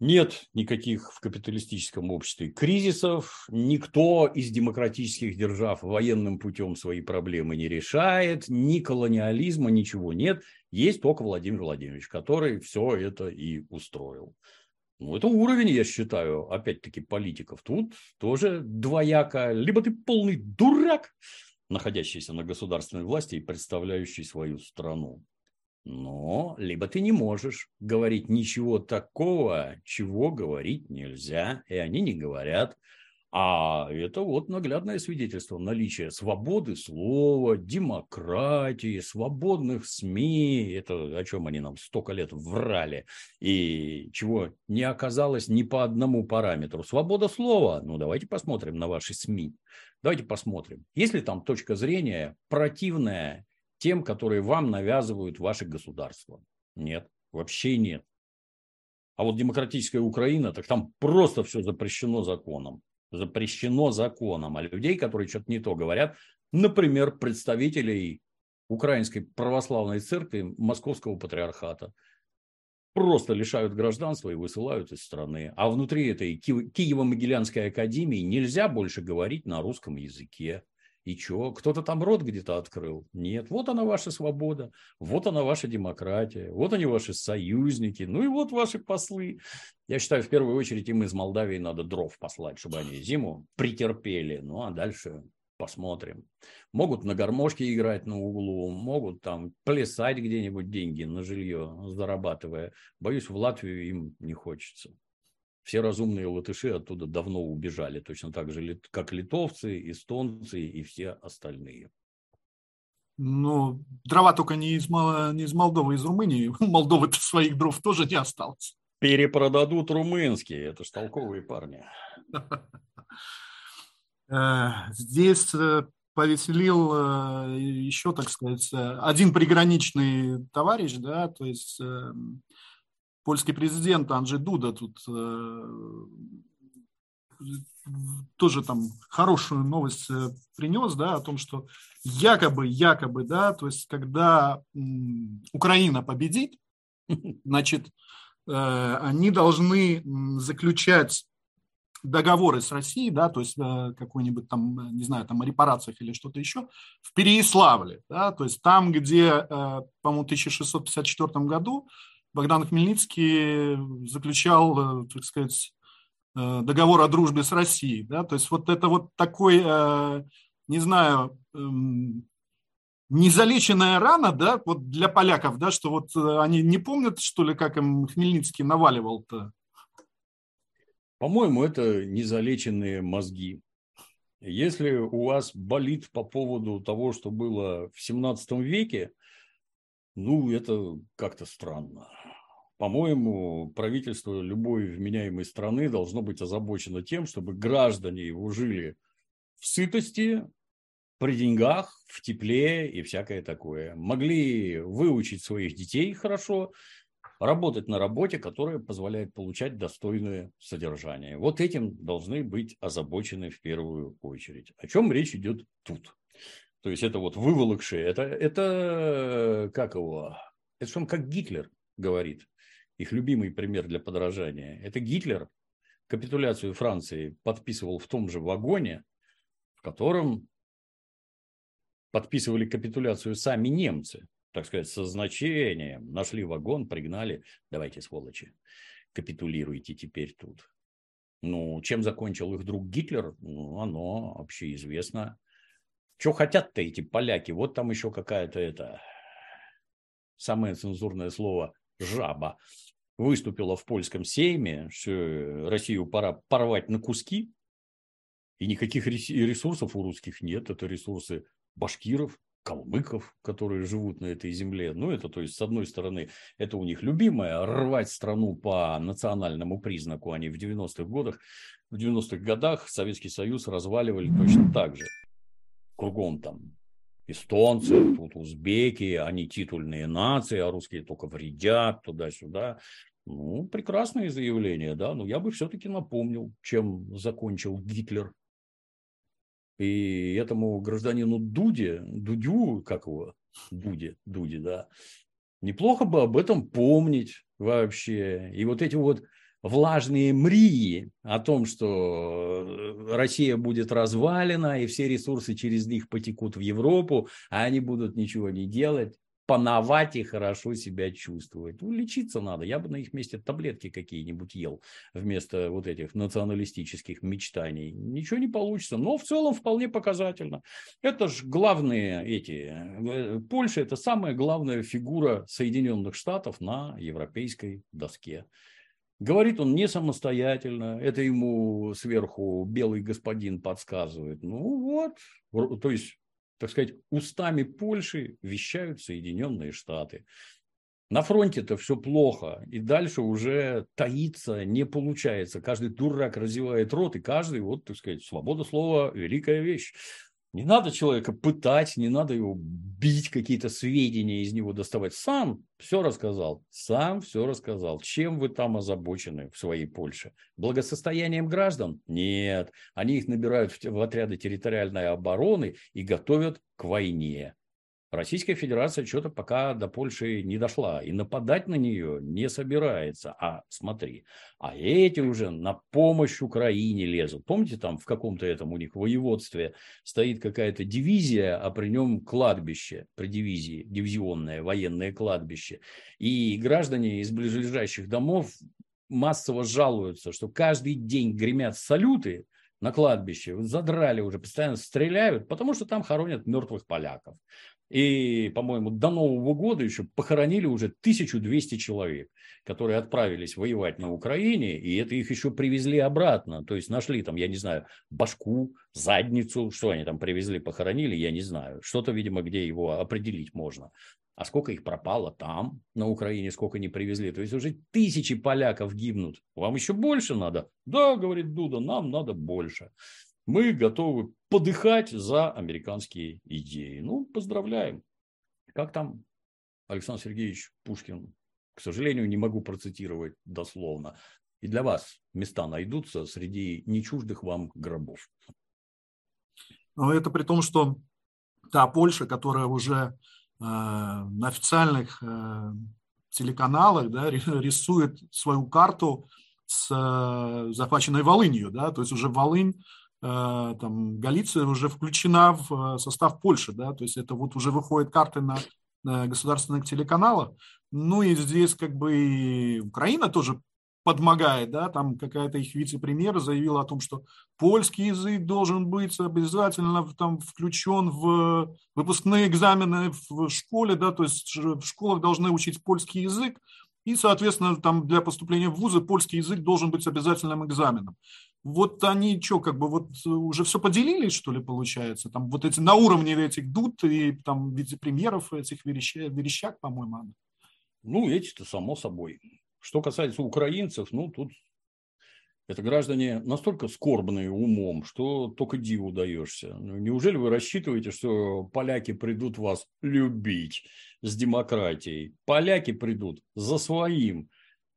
[SPEAKER 1] Нет никаких в капиталистическом обществе кризисов, никто из демократических держав военным путем свои проблемы не решает, ни колониализма, ничего нет. Есть только Владимир Владимирович, который все это и устроил. Ну, это уровень, я считаю, опять-таки, политиков. Тут тоже двояко. Либо ты полный дурак, находящийся на государственной власти и представляющий свою страну. Но либо ты не можешь говорить ничего такого, чего говорить нельзя, и они не говорят. А это вот наглядное свидетельство наличия свободы слова, демократии, свободных СМИ. Это о чем они нам столько лет врали. И чего не оказалось ни по одному параметру. Свобода слова. Ну, давайте посмотрим на ваши СМИ. Давайте посмотрим. Есть ли там точка зрения противная тем, которые вам навязывают ваши государства? Нет, вообще нет. А вот демократическая Украина, так там просто все запрещено законом запрещено законом, а людей, которые что-то не то говорят, например, представителей Украинской православной церкви Московского патриархата, просто лишают гражданства и высылают из страны. А внутри этой Киево-Могилянской академии нельзя больше говорить на русском языке. И что? Кто-то там рот где-то открыл? Нет. Вот она ваша свобода, вот она ваша демократия, вот они ваши союзники, ну и вот ваши послы. Я считаю, в первую очередь им из Молдавии надо дров послать, чтобы они зиму претерпели. Ну а дальше посмотрим. Могут на гармошке играть на углу, могут там плясать где-нибудь деньги на жилье, зарабатывая. Боюсь, в Латвию им не хочется все разумные латыши оттуда давно убежали, точно так же, как литовцы, эстонцы и все остальные.
[SPEAKER 2] Ну, дрова только не из, не из Молдовы, из Румынии. Молдовы-то своих дров тоже не осталось.
[SPEAKER 1] Перепродадут румынские, это ж толковые парни.
[SPEAKER 2] Э, здесь э, повеселил э, еще, так сказать, один приграничный товарищ, да, то есть эм, польский президент Анджей Дуда тут э, тоже там хорошую новость э, принес, да, о том, что якобы, якобы, да, то есть когда Украина победит, значит, э, они должны заключать договоры с Россией, да, то есть какой-нибудь там, не знаю, там о репарациях или что-то еще, в Переяславле, да, то есть там, где, по-моему, в 1654 году Богдан Хмельницкий заключал, э, так сказать, э, договор о дружбе с Россией. Да? То есть вот это вот такой, э, не знаю, эм, незалеченная рана, да, вот для поляков, да, что вот они не помнят, что ли, как им Хмельницкий наваливал-то?
[SPEAKER 1] По-моему, это незалеченные мозги. Если у вас болит по поводу того, что было в 17 веке, ну, это как-то странно. По-моему, правительство любой вменяемой страны должно быть озабочено тем, чтобы граждане его жили в сытости, при деньгах, в тепле и всякое такое. Могли выучить своих детей хорошо, работать на работе, которая позволяет получать достойное содержание. Вот этим должны быть озабочены в первую очередь. О чем речь идет тут? То есть это вот выволокшие, это, это как его, это что он как Гитлер говорит, их любимый пример для подражания. Это Гитлер капитуляцию Франции подписывал в том же вагоне, в котором подписывали капитуляцию сами немцы, так сказать, со значением. Нашли вагон, пригнали, давайте, сволочи, капитулируйте теперь тут. Ну, чем закончил их друг Гитлер, ну, оно вообще известно. Что хотят-то эти поляки? Вот там еще какая-то это самое цензурное слово жаба выступила в польском сейме, что Россию пора порвать на куски, и никаких ресурсов у русских нет. Это ресурсы башкиров, калмыков, которые живут на этой земле. Ну, это, то есть, с одной стороны, это у них любимое, рвать страну по национальному признаку. Они в 90-х годах, в 90-х годах Советский Союз разваливали точно так же кругом там эстонцы, тут узбеки, они титульные нации, а русские только вредят туда-сюда. Ну, прекрасное заявление, да, но я бы все-таки напомнил, чем закончил Гитлер. И этому гражданину Дуде, Дудю, как его, Дуде, Дуде, да, неплохо бы об этом помнить вообще. И вот эти вот влажные мрии о том, что э, Россия будет развалена, и все ресурсы через них потекут в Европу, а они будут ничего не делать, пановать и хорошо себя чувствовать. Ну, лечиться надо. Я бы на их месте таблетки какие-нибудь ел вместо вот этих националистических мечтаний. Ничего не получится, но в целом вполне показательно. Это же главные эти... Э, Польша – это самая главная фигура Соединенных Штатов на европейской доске. Говорит он не самостоятельно, это ему сверху белый господин подсказывает. Ну вот, то есть, так сказать, устами Польши вещают Соединенные Штаты. На фронте-то все плохо, и дальше уже таиться не получается. Каждый дурак развивает рот, и каждый, вот, так сказать, свобода слова – великая вещь. Не надо человека пытать, не надо его бить, какие-то сведения из него доставать. Сам все рассказал, сам все рассказал. Чем вы там озабочены в своей Польше? Благосостоянием граждан? Нет. Они их набирают в отряды территориальной обороны и готовят к войне. Российская Федерация что-то пока до Польши не дошла и нападать на нее не собирается. А смотри, а эти уже на помощь Украине лезут. Помните, там в каком-то этом у них воеводстве стоит какая-то дивизия, а при нем кладбище, при дивизии, дивизионное военное кладбище. И граждане из ближайших домов массово жалуются, что каждый день гремят салюты на кладбище, задрали уже, постоянно стреляют, потому что там хоронят мертвых поляков. И, по-моему, до Нового года еще похоронили уже 1200 человек, которые отправились воевать на Украине, и это их еще привезли обратно. То есть нашли там, я не знаю, башку, задницу, что они там привезли, похоронили, я не знаю. Что-то, видимо, где его определить можно. А сколько их пропало там, на Украине, сколько не привезли. То есть уже тысячи поляков гибнут. Вам еще больше надо? Да, говорит Дуда, нам надо больше мы готовы подыхать за американские идеи. Ну, поздравляем. Как там Александр Сергеевич Пушкин? К сожалению, не могу процитировать дословно. И для вас места найдутся среди нечуждых вам гробов.
[SPEAKER 2] Но это при том, что та Польша, которая уже э, на официальных э, телеканалах да, рисует свою карту с э, захваченной Волынью, да, то есть уже Волынь там, Галиция уже включена в э, состав Польши, да, то есть это вот уже выходят карты на, государственных телеканалах. Ну и здесь как бы Украина тоже подмогает, да, там какая-то их вице-премьер заявила о том, что польский язык должен быть обязательно там включен в выпускные экзамены в школе, да, то есть в школах должны учить польский язык, и, соответственно, там для поступления в вузы польский язык должен быть обязательным экзаменом вот они что, как бы вот уже все поделили, что ли, получается? Там вот эти на уровне этих дуд и там вице-премьеров этих верещак, верещак по-моему.
[SPEAKER 1] Ну, эти-то само собой. Что касается украинцев, ну, тут это граждане настолько скорбные умом, что только диву даешься. Ну, неужели вы рассчитываете, что поляки придут вас любить с демократией? Поляки придут за своим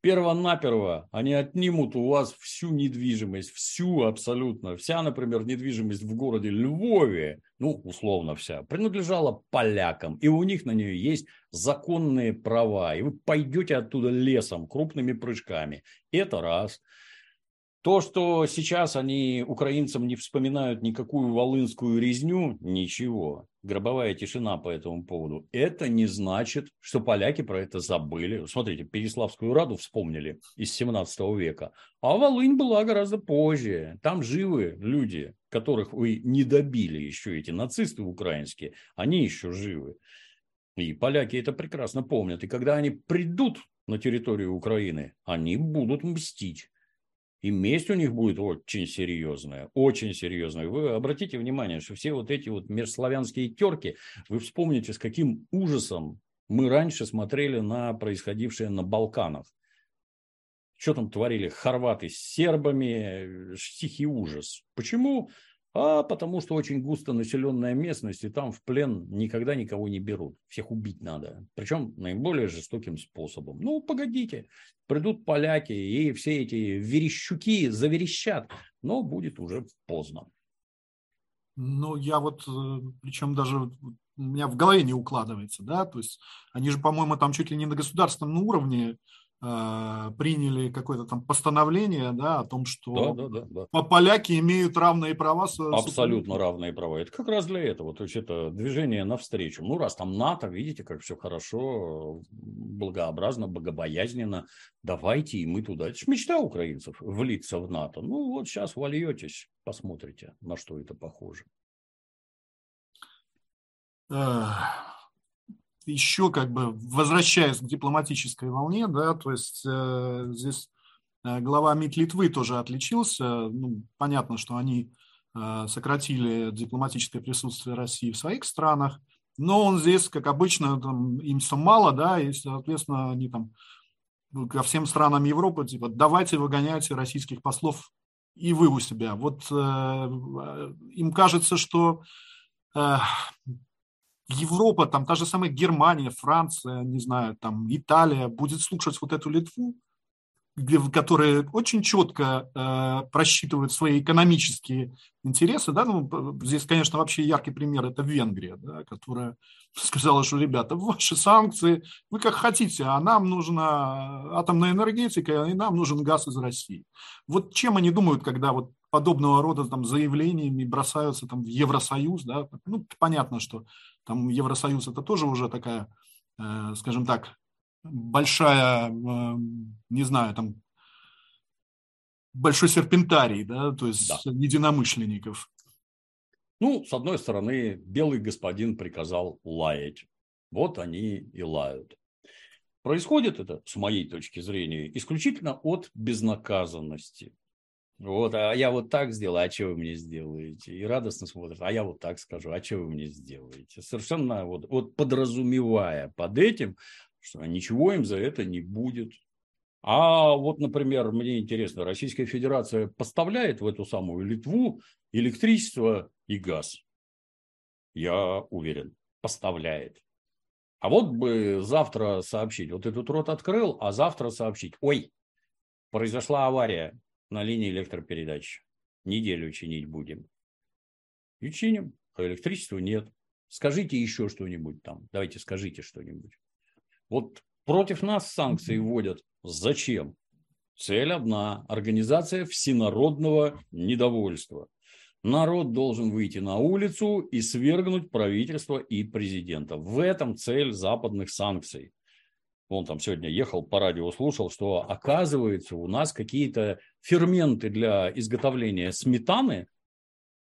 [SPEAKER 1] Первонаперво они отнимут у вас всю недвижимость, всю абсолютно. Вся, например, недвижимость в городе Львове, ну, условно вся, принадлежала полякам. И у них на нее есть законные права. И вы пойдете оттуда лесом, крупными прыжками. Это раз. То, что сейчас они украинцам не вспоминают никакую волынскую резню, ничего. Гробовая тишина по этому поводу. Это не значит, что поляки про это забыли. Смотрите, Переславскую Раду вспомнили из 17 века. А Волынь была гораздо позже. Там живы люди, которых вы не добили еще, эти нацисты украинские. Они еще живы. И поляки это прекрасно помнят. И когда они придут на территорию Украины, они будут мстить. И месть у них будет очень серьезная, очень серьезная. Вы обратите внимание, что все вот эти вот межславянские терки, вы вспомните, с каким ужасом мы раньше смотрели на происходившее на Балканах. Что там творили хорваты с сербами, стихий ужас. Почему? А потому что очень густо населенная местность, и там в плен никогда никого не берут. Всех убить надо. Причем наиболее жестоким способом. Ну, погодите. Придут поляки, и все эти верещуки заверещат. Но будет уже поздно.
[SPEAKER 2] Ну, я вот, э, причем даже у меня в голове не укладывается, да, то есть они же, по-моему, там чуть ли не на государственном уровне приняли какое-то там постановление да, о том, что да, да, да, да. поляки имеют равные права. С,
[SPEAKER 1] Абсолютно равные права. Это как раз для этого. То есть это движение навстречу. Ну, раз там НАТО, видите, как все хорошо, благообразно, богобоязненно, давайте и мы туда. Это же мечта украинцев влиться в НАТО. Ну, вот сейчас вольетесь, посмотрите, на что это похоже
[SPEAKER 2] еще как бы возвращаясь к дипломатической волне, да, то есть э, здесь глава МИД Литвы тоже отличился. Ну, понятно, что они сократили дипломатическое присутствие России в своих странах, но он здесь, как обычно, там, им все мало, да, и, соответственно, они там ко всем странам Европы, типа, давайте выгоняйте российских послов и вы у себя. Вот э, им кажется, что э, Европа, там та же самая Германия, Франция, не знаю, там Италия будет слушать вот эту Литву, где, которые очень четко э, просчитывают свои экономические интересы. Да? Ну, здесь, конечно, вообще яркий пример – это Венгрия, да, которая сказала, что, ребята, ваши санкции, вы как хотите, а нам нужна атомная энергетика, и нам нужен газ из России. Вот чем они думают, когда вот подобного рода там, заявлениями бросаются там, в Евросоюз, да? ну, понятно, что там Евросоюз – это тоже уже такая, э, скажем так, большая, эм, не знаю, там большой серпентарий, да, то есть да. единомышленников.
[SPEAKER 1] Ну, с одной стороны, белый господин приказал лаять. Вот они и лают. Происходит это, с моей точки зрения, исключительно от безнаказанности. Вот, а я вот так сделаю, а что вы мне сделаете? И радостно смотрят, а я вот так скажу, а что вы мне сделаете? Совершенно вот, вот подразумевая под этим что ничего им за это не будет. А вот, например, мне интересно, Российская Федерация поставляет в эту самую Литву электричество и газ. Я уверен, поставляет. А вот бы завтра сообщить, вот этот рот открыл, а завтра сообщить, ой, произошла авария на линии электропередач, неделю чинить будем. И чиним, а электричества нет. Скажите еще что-нибудь там, давайте скажите что-нибудь. Вот против нас санкции вводят. Зачем? Цель одна – организация всенародного недовольства. Народ должен выйти на улицу и свергнуть правительство и президента. В этом цель западных санкций. Он там сегодня ехал по радио, слушал, что оказывается у нас какие-то ферменты для изготовления сметаны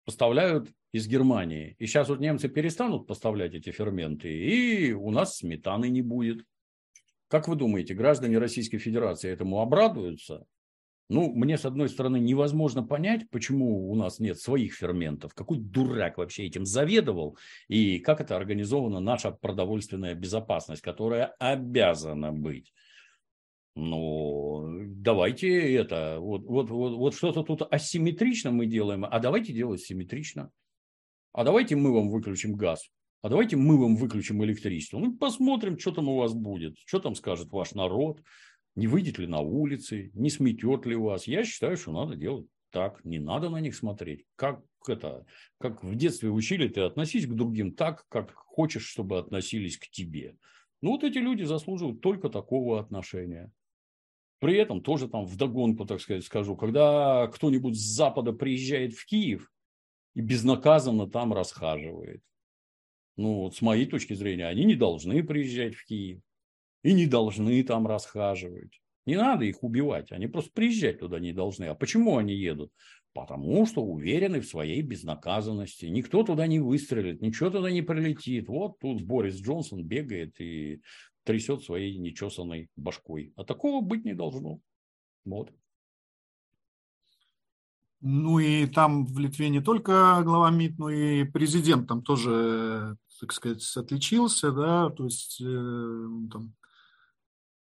[SPEAKER 1] поставляют из Германии. И сейчас вот немцы перестанут поставлять эти ферменты, и у нас сметаны не будет. Как вы думаете, граждане Российской Федерации этому обрадуются? Ну, мне, с одной стороны, невозможно понять, почему у нас нет своих ферментов. Какой дурак вообще этим заведовал? И как это организована наша продовольственная безопасность, которая обязана быть? Ну, давайте это, вот, вот, вот, вот что-то тут асимметрично мы делаем, а давайте делать симметрично. А давайте мы вам выключим газ а давайте мы вам выключим электричество. Ну, посмотрим, что там у вас будет, что там скажет ваш народ, не выйдет ли на улицы, не сметет ли вас. Я считаю, что надо делать так, не надо на них смотреть. Как это, как в детстве учили, ты относись к другим так, как хочешь, чтобы относились к тебе. Ну, вот эти люди заслуживают только такого отношения. При этом тоже там вдогонку, так сказать, скажу, когда кто-нибудь с Запада приезжает в Киев и безнаказанно там расхаживает, ну, вот с моей точки зрения, они не должны приезжать в Киев и не должны там расхаживать. Не надо их убивать, они просто приезжать туда не должны. А почему они едут? Потому что уверены в своей безнаказанности. Никто туда не выстрелит, ничего туда не прилетит. Вот тут Борис Джонсон бегает и трясет своей нечесанной башкой. А такого быть не должно. Вот.
[SPEAKER 2] Ну и там в Литве не только глава МИД, но и президент там тоже, так сказать, отличился, да, то есть э, там,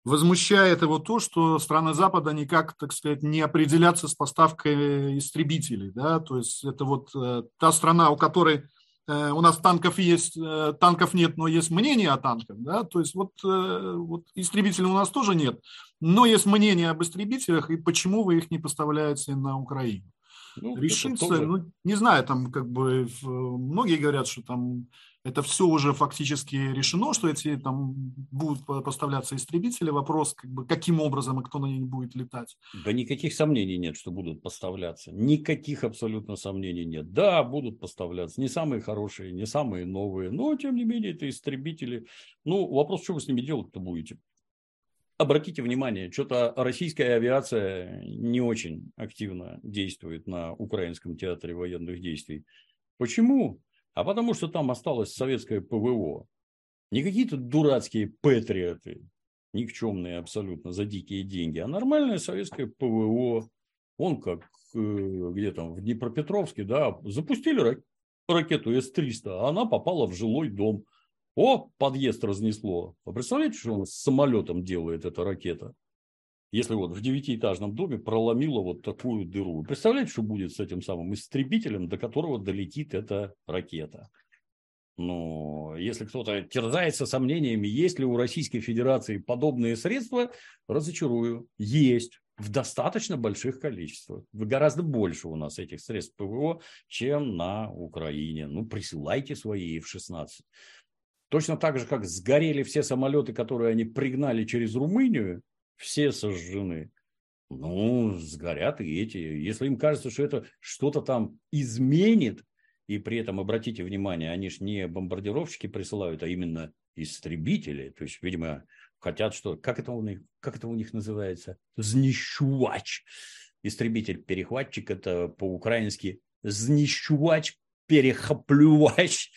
[SPEAKER 2] возмущает его то, что страны Запада никак, так сказать, не определятся с поставкой истребителей, да, то есть это вот э, та страна, у которой э, у нас танков есть, э, танков нет, но есть мнение о танках, да, то есть вот, э, вот истребителей у нас тоже нет, но есть мнение об истребителях, и почему вы их не поставляете на Украину. Ну, Решиться, тоже... ну, не знаю, там как бы многие говорят, что там это все уже фактически решено, что эти там будут поставляться истребители. Вопрос, как бы, каким образом и кто на них будет летать.
[SPEAKER 1] Да никаких сомнений нет, что будут поставляться. Никаких абсолютно сомнений нет. Да, будут поставляться. Не самые хорошие, не самые новые. Но, тем не менее, это истребители. Ну, вопрос, что вы с ними делать-то будете? Обратите внимание, что-то российская авиация не очень активно действует на Украинском театре военных действий. Почему? А потому что там осталось советское ПВО. Не какие-то дурацкие патриоты, никчемные абсолютно за дикие деньги, а нормальное советское ПВО. Он как э, где там в Днепропетровске, да, запустили ракету С-300, а она попала в жилой дом. О, подъезд разнесло. А представляете, что он с самолетом делает, эта ракета? Если вот в девятиэтажном доме проломила вот такую дыру. Представляете, что будет с этим самым истребителем, до которого долетит эта ракета? Но если кто-то терзается сомнениями, есть ли у Российской Федерации подобные средства, разочарую. Есть в достаточно больших количествах. Гораздо больше у нас этих средств ПВО, чем на Украине. Ну, присылайте свои F-16. Точно так же, как сгорели все самолеты, которые они пригнали через Румынию, все сожжены. Ну, сгорят и эти. Если им кажется, что это что-то там изменит, и при этом, обратите внимание, они же не бомбардировщики присылают, а именно истребители. То есть, видимо, хотят что? Как это у них, как это у них называется? Знищувач. Истребитель-перехватчик – это по-украински знищувач, перехоплювач.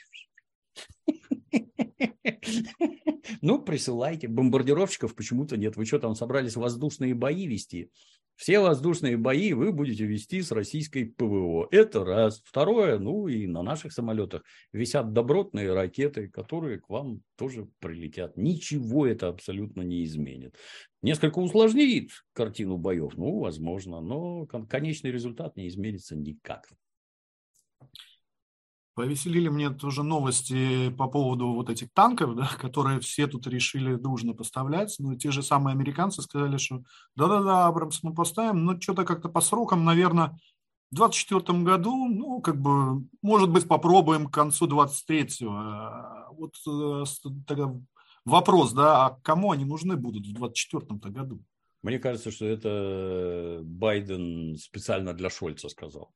[SPEAKER 1] Ну, присылайте. Бомбардировщиков почему-то нет. Вы что там собрались воздушные бои вести? Все воздушные бои вы будете вести с российской ПВО. Это раз. Второе, ну и на наших самолетах висят добротные ракеты, которые к вам тоже прилетят. Ничего это абсолютно не изменит. Несколько усложнит картину боев, ну, возможно, но конечный результат не изменится никак.
[SPEAKER 2] Повеселили мне тоже новости по поводу вот этих танков, да, которые все тут решили дружно поставлять. Ну, те же самые американцы сказали, что да-да-да, Абрамс мы поставим, но что-то как-то по срокам, наверное, в 24 году, ну, как бы, может быть, попробуем к концу 23-го. А вот э, тогда вопрос, да, а кому они нужны будут в 24-то году?
[SPEAKER 1] Мне кажется, что это Байден специально для Шольца сказал.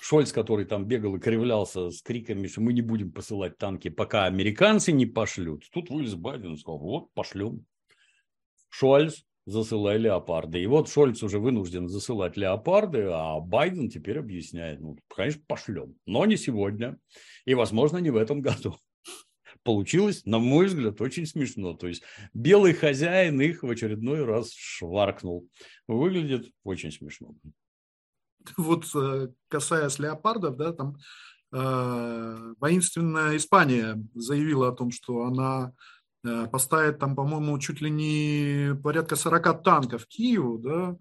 [SPEAKER 1] Шольц, который там бегал и кривлялся с криками, что мы не будем посылать танки, пока американцы не пошлют. Тут вылез Байден и сказал, вот, пошлем. Шольц, засылай леопарды. И вот Шольц уже вынужден засылать леопарды, а Байден теперь объясняет, ну, конечно, пошлем, но не сегодня. И, возможно, не в этом году получилось, на мой взгляд, очень смешно. То есть белый хозяин их в очередной раз шваркнул. Выглядит очень смешно.
[SPEAKER 2] Вот э, касаясь леопардов, да, там э, воинственная Испания заявила о том, что она э, поставит там, по-моему, чуть ли не порядка 40 танков Киеву, да,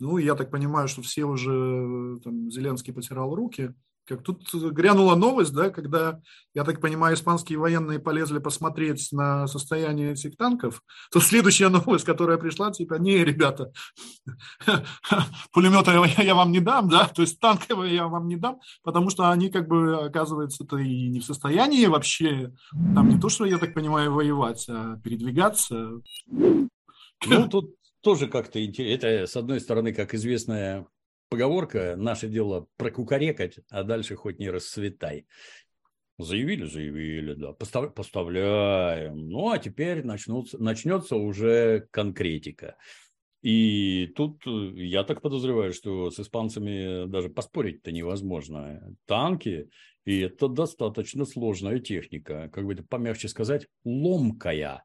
[SPEAKER 2] ну, я так понимаю, что все уже, э, там, Зеленский потирал руки, как тут грянула новость, да, когда, я так понимаю, испанские военные полезли посмотреть на состояние этих танков, то следующая новость, которая пришла, типа, не, ребята, пулеметы я вам не дам, да, то есть танковые я вам не дам, потому что они, как бы, оказывается, то и не в состоянии вообще, там не то, что, я так понимаю, воевать, а передвигаться.
[SPEAKER 1] Ну, тут тоже как-то интересно. Это, с одной стороны, как известная поговорка «наше дело прокукарекать, а дальше хоть не расцветай». Заявили, заявили, да, Постав, поставляем. Ну, а теперь начнутся, начнется уже конкретика. И тут э, я так подозреваю, что с испанцами даже поспорить-то невозможно. Танки, и это достаточно сложная техника, как бы это помягче сказать, ломкая.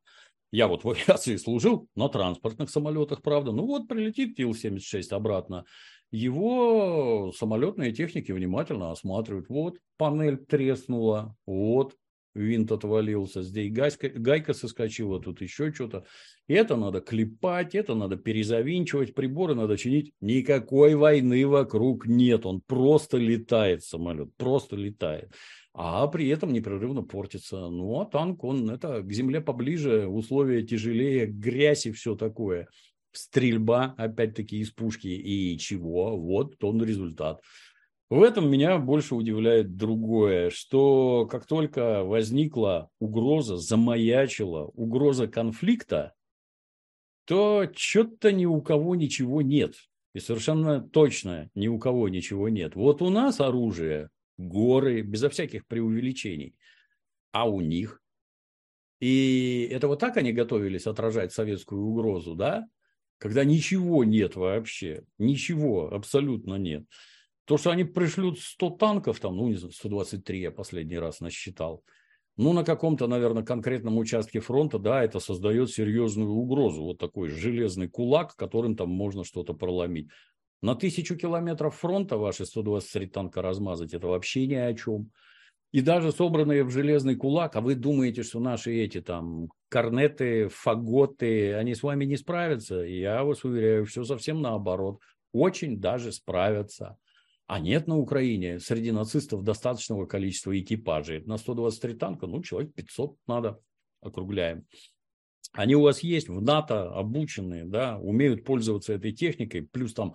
[SPEAKER 1] Я вот в авиации служил на транспортных самолетах, правда. Ну вот прилетит Ил-76 обратно его самолетные техники внимательно осматривают. Вот панель треснула, вот винт отвалился, здесь гайка, гайка соскочила, тут еще что-то. Это надо клепать, это надо перезавинчивать, приборы надо чинить. Никакой войны вокруг нет, он просто летает самолет, просто летает. А при этом непрерывно портится. Ну, а танк, он это к земле поближе, условия тяжелее, грязь и все такое стрельба, опять-таки, из пушки и чего. Вот он результат. В этом меня больше удивляет другое, что как только возникла угроза, замаячила угроза конфликта, то что-то ни у кого ничего нет. И совершенно точно ни у кого ничего нет. Вот у нас оружие, горы, безо всяких преувеличений. А у них? И это вот так они готовились отражать советскую угрозу, да? Когда ничего нет вообще, ничего абсолютно нет. То, что они пришлют 100 танков, там, ну, не знаю, 123 я последний раз насчитал, Ну, на каком-то, наверное, конкретном участке фронта, да, это создает серьезную угрозу. Вот такой железный кулак, которым там можно что-то проломить. На тысячу километров фронта ваши 123 танка размазать, это вообще ни о чем. И даже собранные в железный кулак, а вы думаете, что наши эти там корнеты, фаготы, они с вами не справятся? Я вас уверяю, все совсем наоборот. Очень даже справятся. А нет на Украине среди нацистов достаточного количества экипажей. На 123 танка, ну, человек 500 надо, округляем. Они у вас есть в НАТО, обученные, да, умеют пользоваться этой техникой, плюс там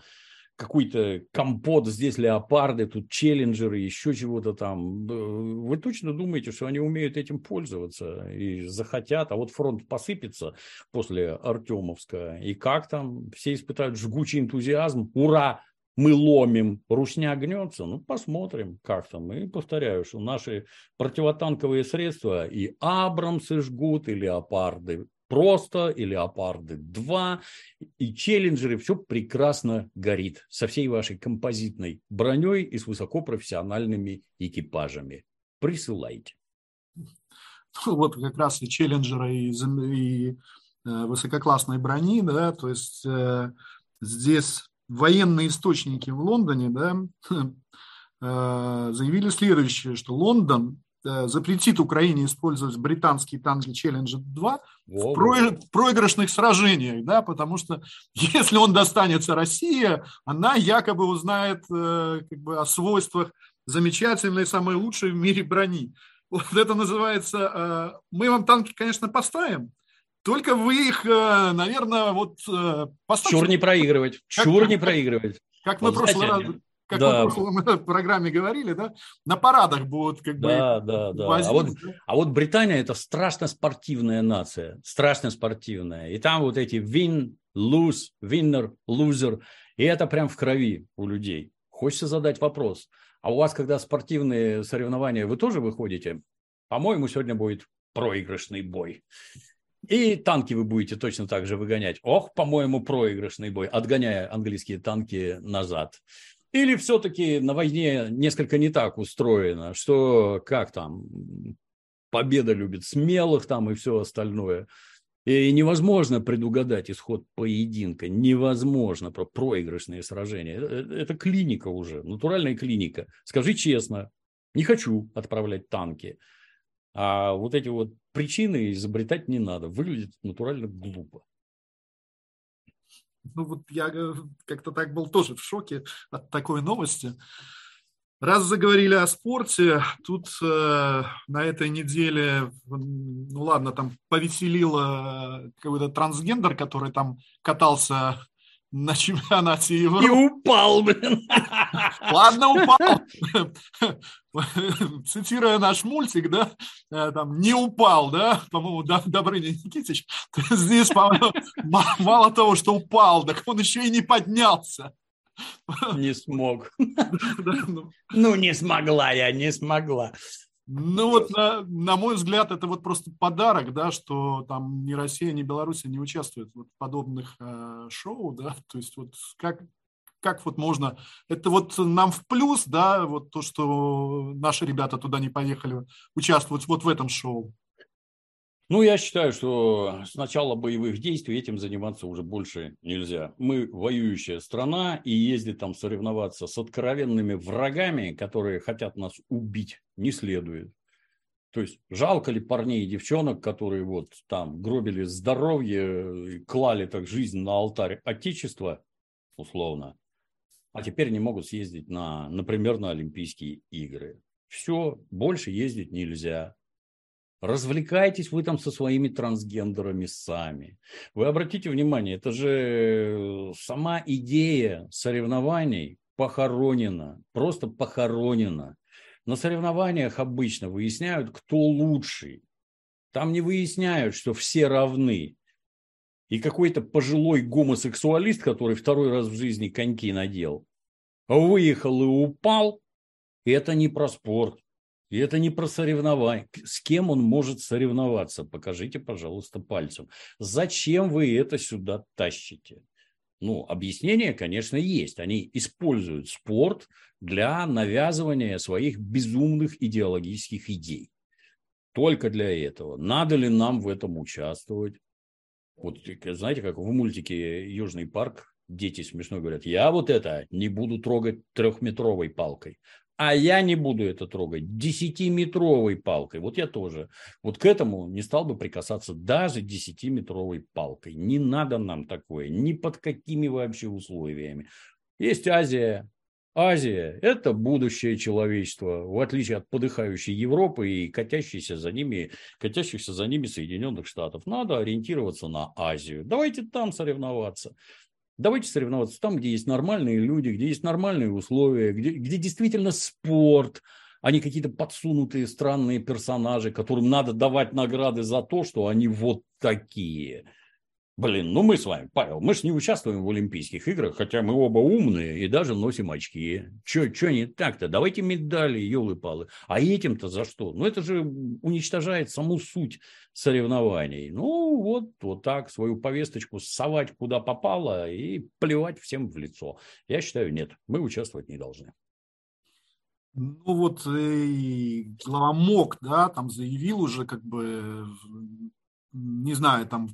[SPEAKER 1] какой-то компот, здесь леопарды, тут челленджеры, еще чего-то там. Вы точно думаете, что они умеют этим пользоваться и захотят, а вот фронт посыпется после Артемовска, и как там, все испытают жгучий энтузиазм, ура, мы ломим, русня гнется, ну, посмотрим, как там. И повторяю, что наши противотанковые средства и Абрамсы жгут, и Леопарды просто, и Леопарды 2, и Челленджеры, все прекрасно горит со всей вашей композитной броней и с высокопрофессиональными экипажами. Присылайте.
[SPEAKER 2] Ну, вот как раз и Челленджеры, и, и э, высококлассной брони, да, то есть э, здесь военные источники в Лондоне да, э, заявили следующее, что Лондон запретит Украине использовать британские танки Challenger-2 в проигрышных сражениях, да, потому что если он достанется России, она якобы узнает э, как бы, о свойствах замечательной, самой лучшей в мире брони. Вот это называется, мы вам танки, конечно, поставим, только вы их, э, наверное, вот
[SPEAKER 1] э, поставьте. Чур не проигрывать. Чур как, не проигрывать.
[SPEAKER 2] Как мы в прошлый раз как да. мы в прошлом программе говорили, да, на парадах будут как
[SPEAKER 1] да, бы да, да. Возить, а, вот, да. а вот Британия это страшно спортивная нация, страшно спортивная. И там вот эти win, lose, winner, loser, и это прям в крови у людей. Хочется задать вопрос. А у вас, когда спортивные соревнования, вы тоже выходите? По-моему, сегодня будет проигрышный бой. И танки вы будете точно так же выгонять. Ох, по-моему, проигрышный бой, отгоняя английские танки назад. Или все-таки на войне несколько не так устроено, что как там, победа любит смелых там и все остальное. И невозможно предугадать исход поединка, невозможно про проигрышные сражения. Это, это клиника уже, натуральная клиника. Скажи честно, не хочу отправлять танки. А вот эти вот причины изобретать не надо. Выглядит натурально глупо.
[SPEAKER 2] Ну вот я э, как-то так был тоже в шоке от такой новости. Раз заговорили о спорте, тут э, на этой неделе, ну ладно, там повеселило э, какой-то трансгендер, который там катался на чемпионате Европы.
[SPEAKER 1] И упал, блин.
[SPEAKER 2] Ладно, упал. Цитируя наш мультик, да, э, там, не упал, да, по-моему, Добрыня Никитич. Здесь, по-моему, мало того, что упал, так он еще и не поднялся.
[SPEAKER 1] Не смог. Ну, не смогла я, не смогла.
[SPEAKER 2] Ну вот, на, на мой взгляд, это вот просто подарок, да, что там ни Россия, ни Беларусь не участвуют вот в подобных э, шоу, да, то есть вот как, как вот можно, это вот нам в плюс, да, вот то, что наши ребята туда не поехали участвовать вот в этом шоу.
[SPEAKER 1] Ну, я считаю, что с начала боевых действий этим заниматься уже больше нельзя. Мы воюющая страна, и ездить там соревноваться с откровенными врагами, которые хотят нас убить, не следует. То есть жалко ли парней и девчонок, которые вот там гробили здоровье, клали так жизнь на алтарь Отечества, условно, а теперь не могут съездить на, например, на Олимпийские игры. Все, больше ездить нельзя. Развлекайтесь вы там со своими трансгендерами сами. Вы обратите внимание, это же сама идея соревнований похоронена, просто похоронена. На соревнованиях обычно выясняют, кто лучший. Там не выясняют, что все равны. И какой-то пожилой гомосексуалист, который второй раз в жизни коньки надел, выехал и упал, это не про спорт. И это не про соревнование. С кем он может соревноваться? Покажите, пожалуйста, пальцем. Зачем вы это сюда тащите? Ну, объяснение, конечно, есть. Они используют спорт для навязывания своих безумных идеологических идей. только для этого. Надо ли нам в этом участвовать? Вот знаете, как в мультике «Южный парк» дети смешно говорят, я вот это не буду трогать трехметровой палкой, а я не буду это трогать десятиметровой палкой. Вот я тоже. Вот к этому не стал бы прикасаться даже десятиметровой палкой. Не надо нам такое, ни под какими вообще условиями. Есть Азия, Азия – это будущее человечества, в отличие от подыхающей Европы и катящихся за ними, катящихся за ними Соединенных Штатов. Надо ориентироваться на Азию. Давайте там соревноваться. Давайте соревноваться там, где есть нормальные люди, где есть нормальные условия, где, где действительно спорт, а не какие-то подсунутые странные персонажи, которым надо давать награды за то, что они вот такие – Блин, ну мы с вами, Павел, мы же не участвуем в Олимпийских играх, хотя мы оба умные и даже носим очки. Че, че не так-то? Давайте медали, елы-палы. А этим-то за что? Ну это же уничтожает саму суть соревнований. Ну вот, вот так, свою повесточку совать куда попало и плевать всем в лицо. Я считаю, нет, мы участвовать не должны.
[SPEAKER 2] Ну вот и глава МОК, да, там заявил уже как бы, не знаю, там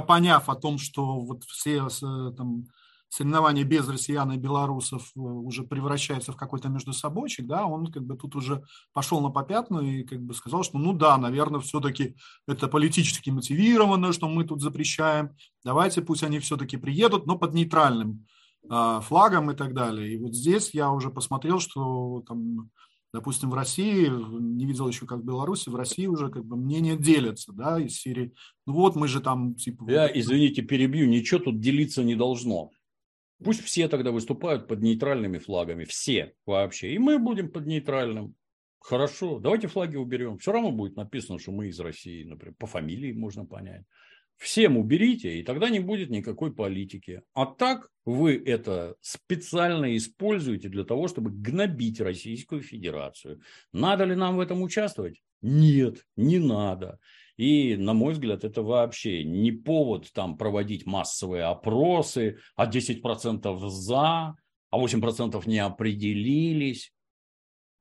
[SPEAKER 2] поняв о том, что вот все там, соревнования без россиян и белорусов э, уже превращаются в какой-то между собойчик, да, он как бы тут уже пошел на попятную и как бы сказал, что ну да, наверное, все-таки это политически мотивировано, что мы тут запрещаем, давайте пусть они все-таки приедут, но под нейтральным э, флагом и так далее. И вот здесь я уже посмотрел, что там допустим, в России, не видел еще как в Беларуси, в России уже как бы мнения делятся, да, из серии, ну вот мы же там, типа...
[SPEAKER 1] Я, извините, перебью, ничего тут делиться не должно. Пусть все тогда выступают под нейтральными флагами, все вообще, и мы будем под нейтральным. Хорошо, давайте флаги уберем. Все равно будет написано, что мы из России, например, по фамилии можно понять. Всем уберите, и тогда не будет никакой политики. А так вы это специально используете для того, чтобы гнобить Российскую Федерацию. Надо ли нам в этом участвовать? Нет, не надо. И, на мой взгляд, это вообще не повод там проводить массовые опросы, а 10% за, а 8% не определились.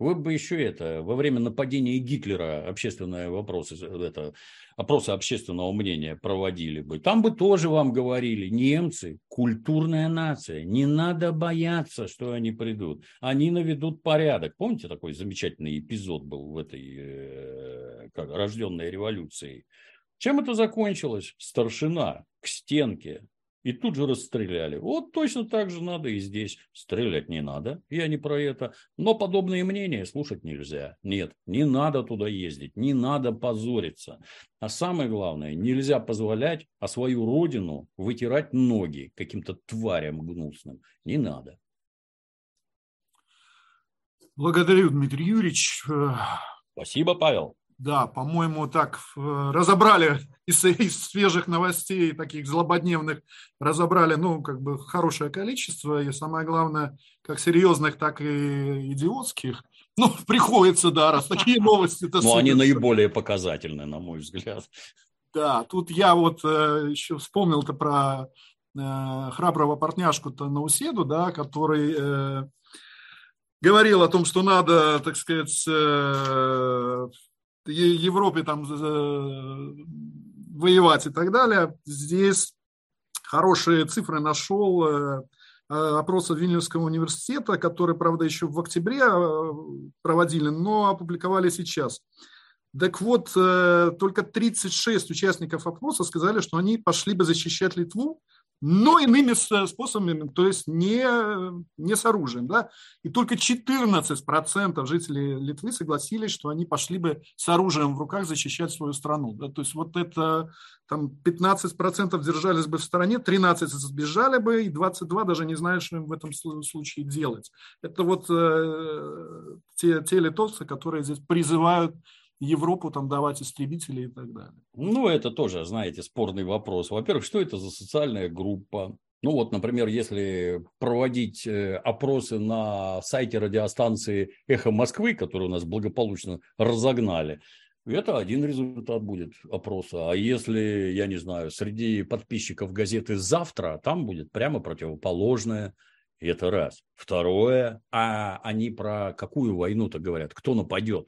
[SPEAKER 1] Вы бы еще это, во время нападения Гитлера общественные вопросы, это, опросы общественного мнения проводили бы. Там бы тоже вам говорили, немцы, культурная нация, не надо бояться, что они придут. Они наведут порядок. Помните, такой замечательный эпизод был в этой э, как, рожденной революции? Чем это закончилось? Старшина к стенке и тут же расстреляли. Вот точно так же надо и здесь. Стрелять не надо, я не про это. Но подобные мнения слушать нельзя. Нет, не надо туда ездить, не надо позориться. А самое главное, нельзя позволять о свою родину вытирать ноги каким-то тварям гнусным. Не надо.
[SPEAKER 2] Благодарю, Дмитрий Юрьевич.
[SPEAKER 1] Спасибо, Павел.
[SPEAKER 2] Да, по-моему, так э, разобрали из, из свежих новостей, таких злободневных, разобрали, ну, как бы хорошее количество, и самое главное, как серьезных, так и идиотских. Ну, приходится, да, раз такие новости.
[SPEAKER 1] Ну, они наиболее показательны, на мой взгляд.
[SPEAKER 2] Да, тут я вот э, еще вспомнил-то про э, храброго партняшку-то Науседу, да, который э, говорил о том, что надо, так сказать, э, Европе там воевать и так далее. Здесь хорошие цифры нашел э, э, опроса Вильнюсского университета, который, правда, еще в октябре э, проводили, но опубликовали сейчас. Так вот, только 36 участников опроса сказали, что они пошли бы защищать Литву, но иными способами, то есть не, не с оружием. Да? И только 14% жителей Литвы согласились, что они пошли бы с оружием в руках защищать свою страну. Да? То есть вот это там 15% держались бы в стороне, 13% сбежали бы, и 22% даже не знают, что им в этом случае делать. Это вот э, те, те литовцы, которые здесь призывают Европу там давать истребители и так далее.
[SPEAKER 1] Ну, это тоже, знаете, спорный вопрос. Во-первых, что это за социальная группа? Ну вот, например, если проводить э, опросы на сайте радиостанции «Эхо Москвы», которую у нас благополучно разогнали, это один результат будет опроса. А если, я не знаю, среди подписчиков газеты «Завтра», там будет прямо противоположное. Это раз. Второе, а они про какую войну-то говорят? Кто нападет?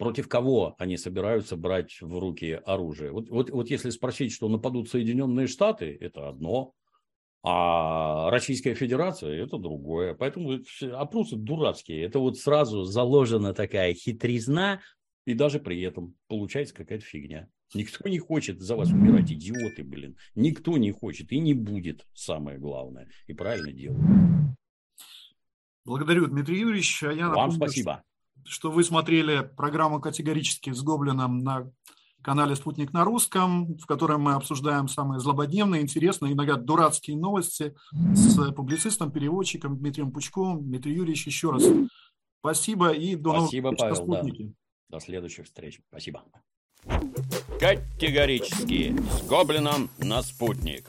[SPEAKER 1] Против кого они собираются брать в руки оружие? Вот, вот, вот если спросить, что нападут Соединенные Штаты, это одно, а Российская Федерация – это другое. Поэтому опросы дурацкие. Это вот сразу заложена такая хитризна, и даже при этом получается какая-то фигня. Никто не хочет за вас умирать, идиоты, блин. Никто не хочет и не будет, самое главное. И правильно делают.
[SPEAKER 2] Благодарю, Дмитрий Юрьевич. А я
[SPEAKER 1] Вам напомню, спасибо.
[SPEAKER 2] Что вы смотрели программу «Категорически с Гоблином» на канале «Спутник на русском», в котором мы обсуждаем самые злободневные, интересные, иногда дурацкие новости с публицистом, переводчиком Дмитрием Пучковым. Дмитрий Юрьевич, еще раз спасибо и до
[SPEAKER 1] спасибо, новых встреч Павел, Да. До следующих встреч. Спасибо. Категорически с Гоблином на «Спутник».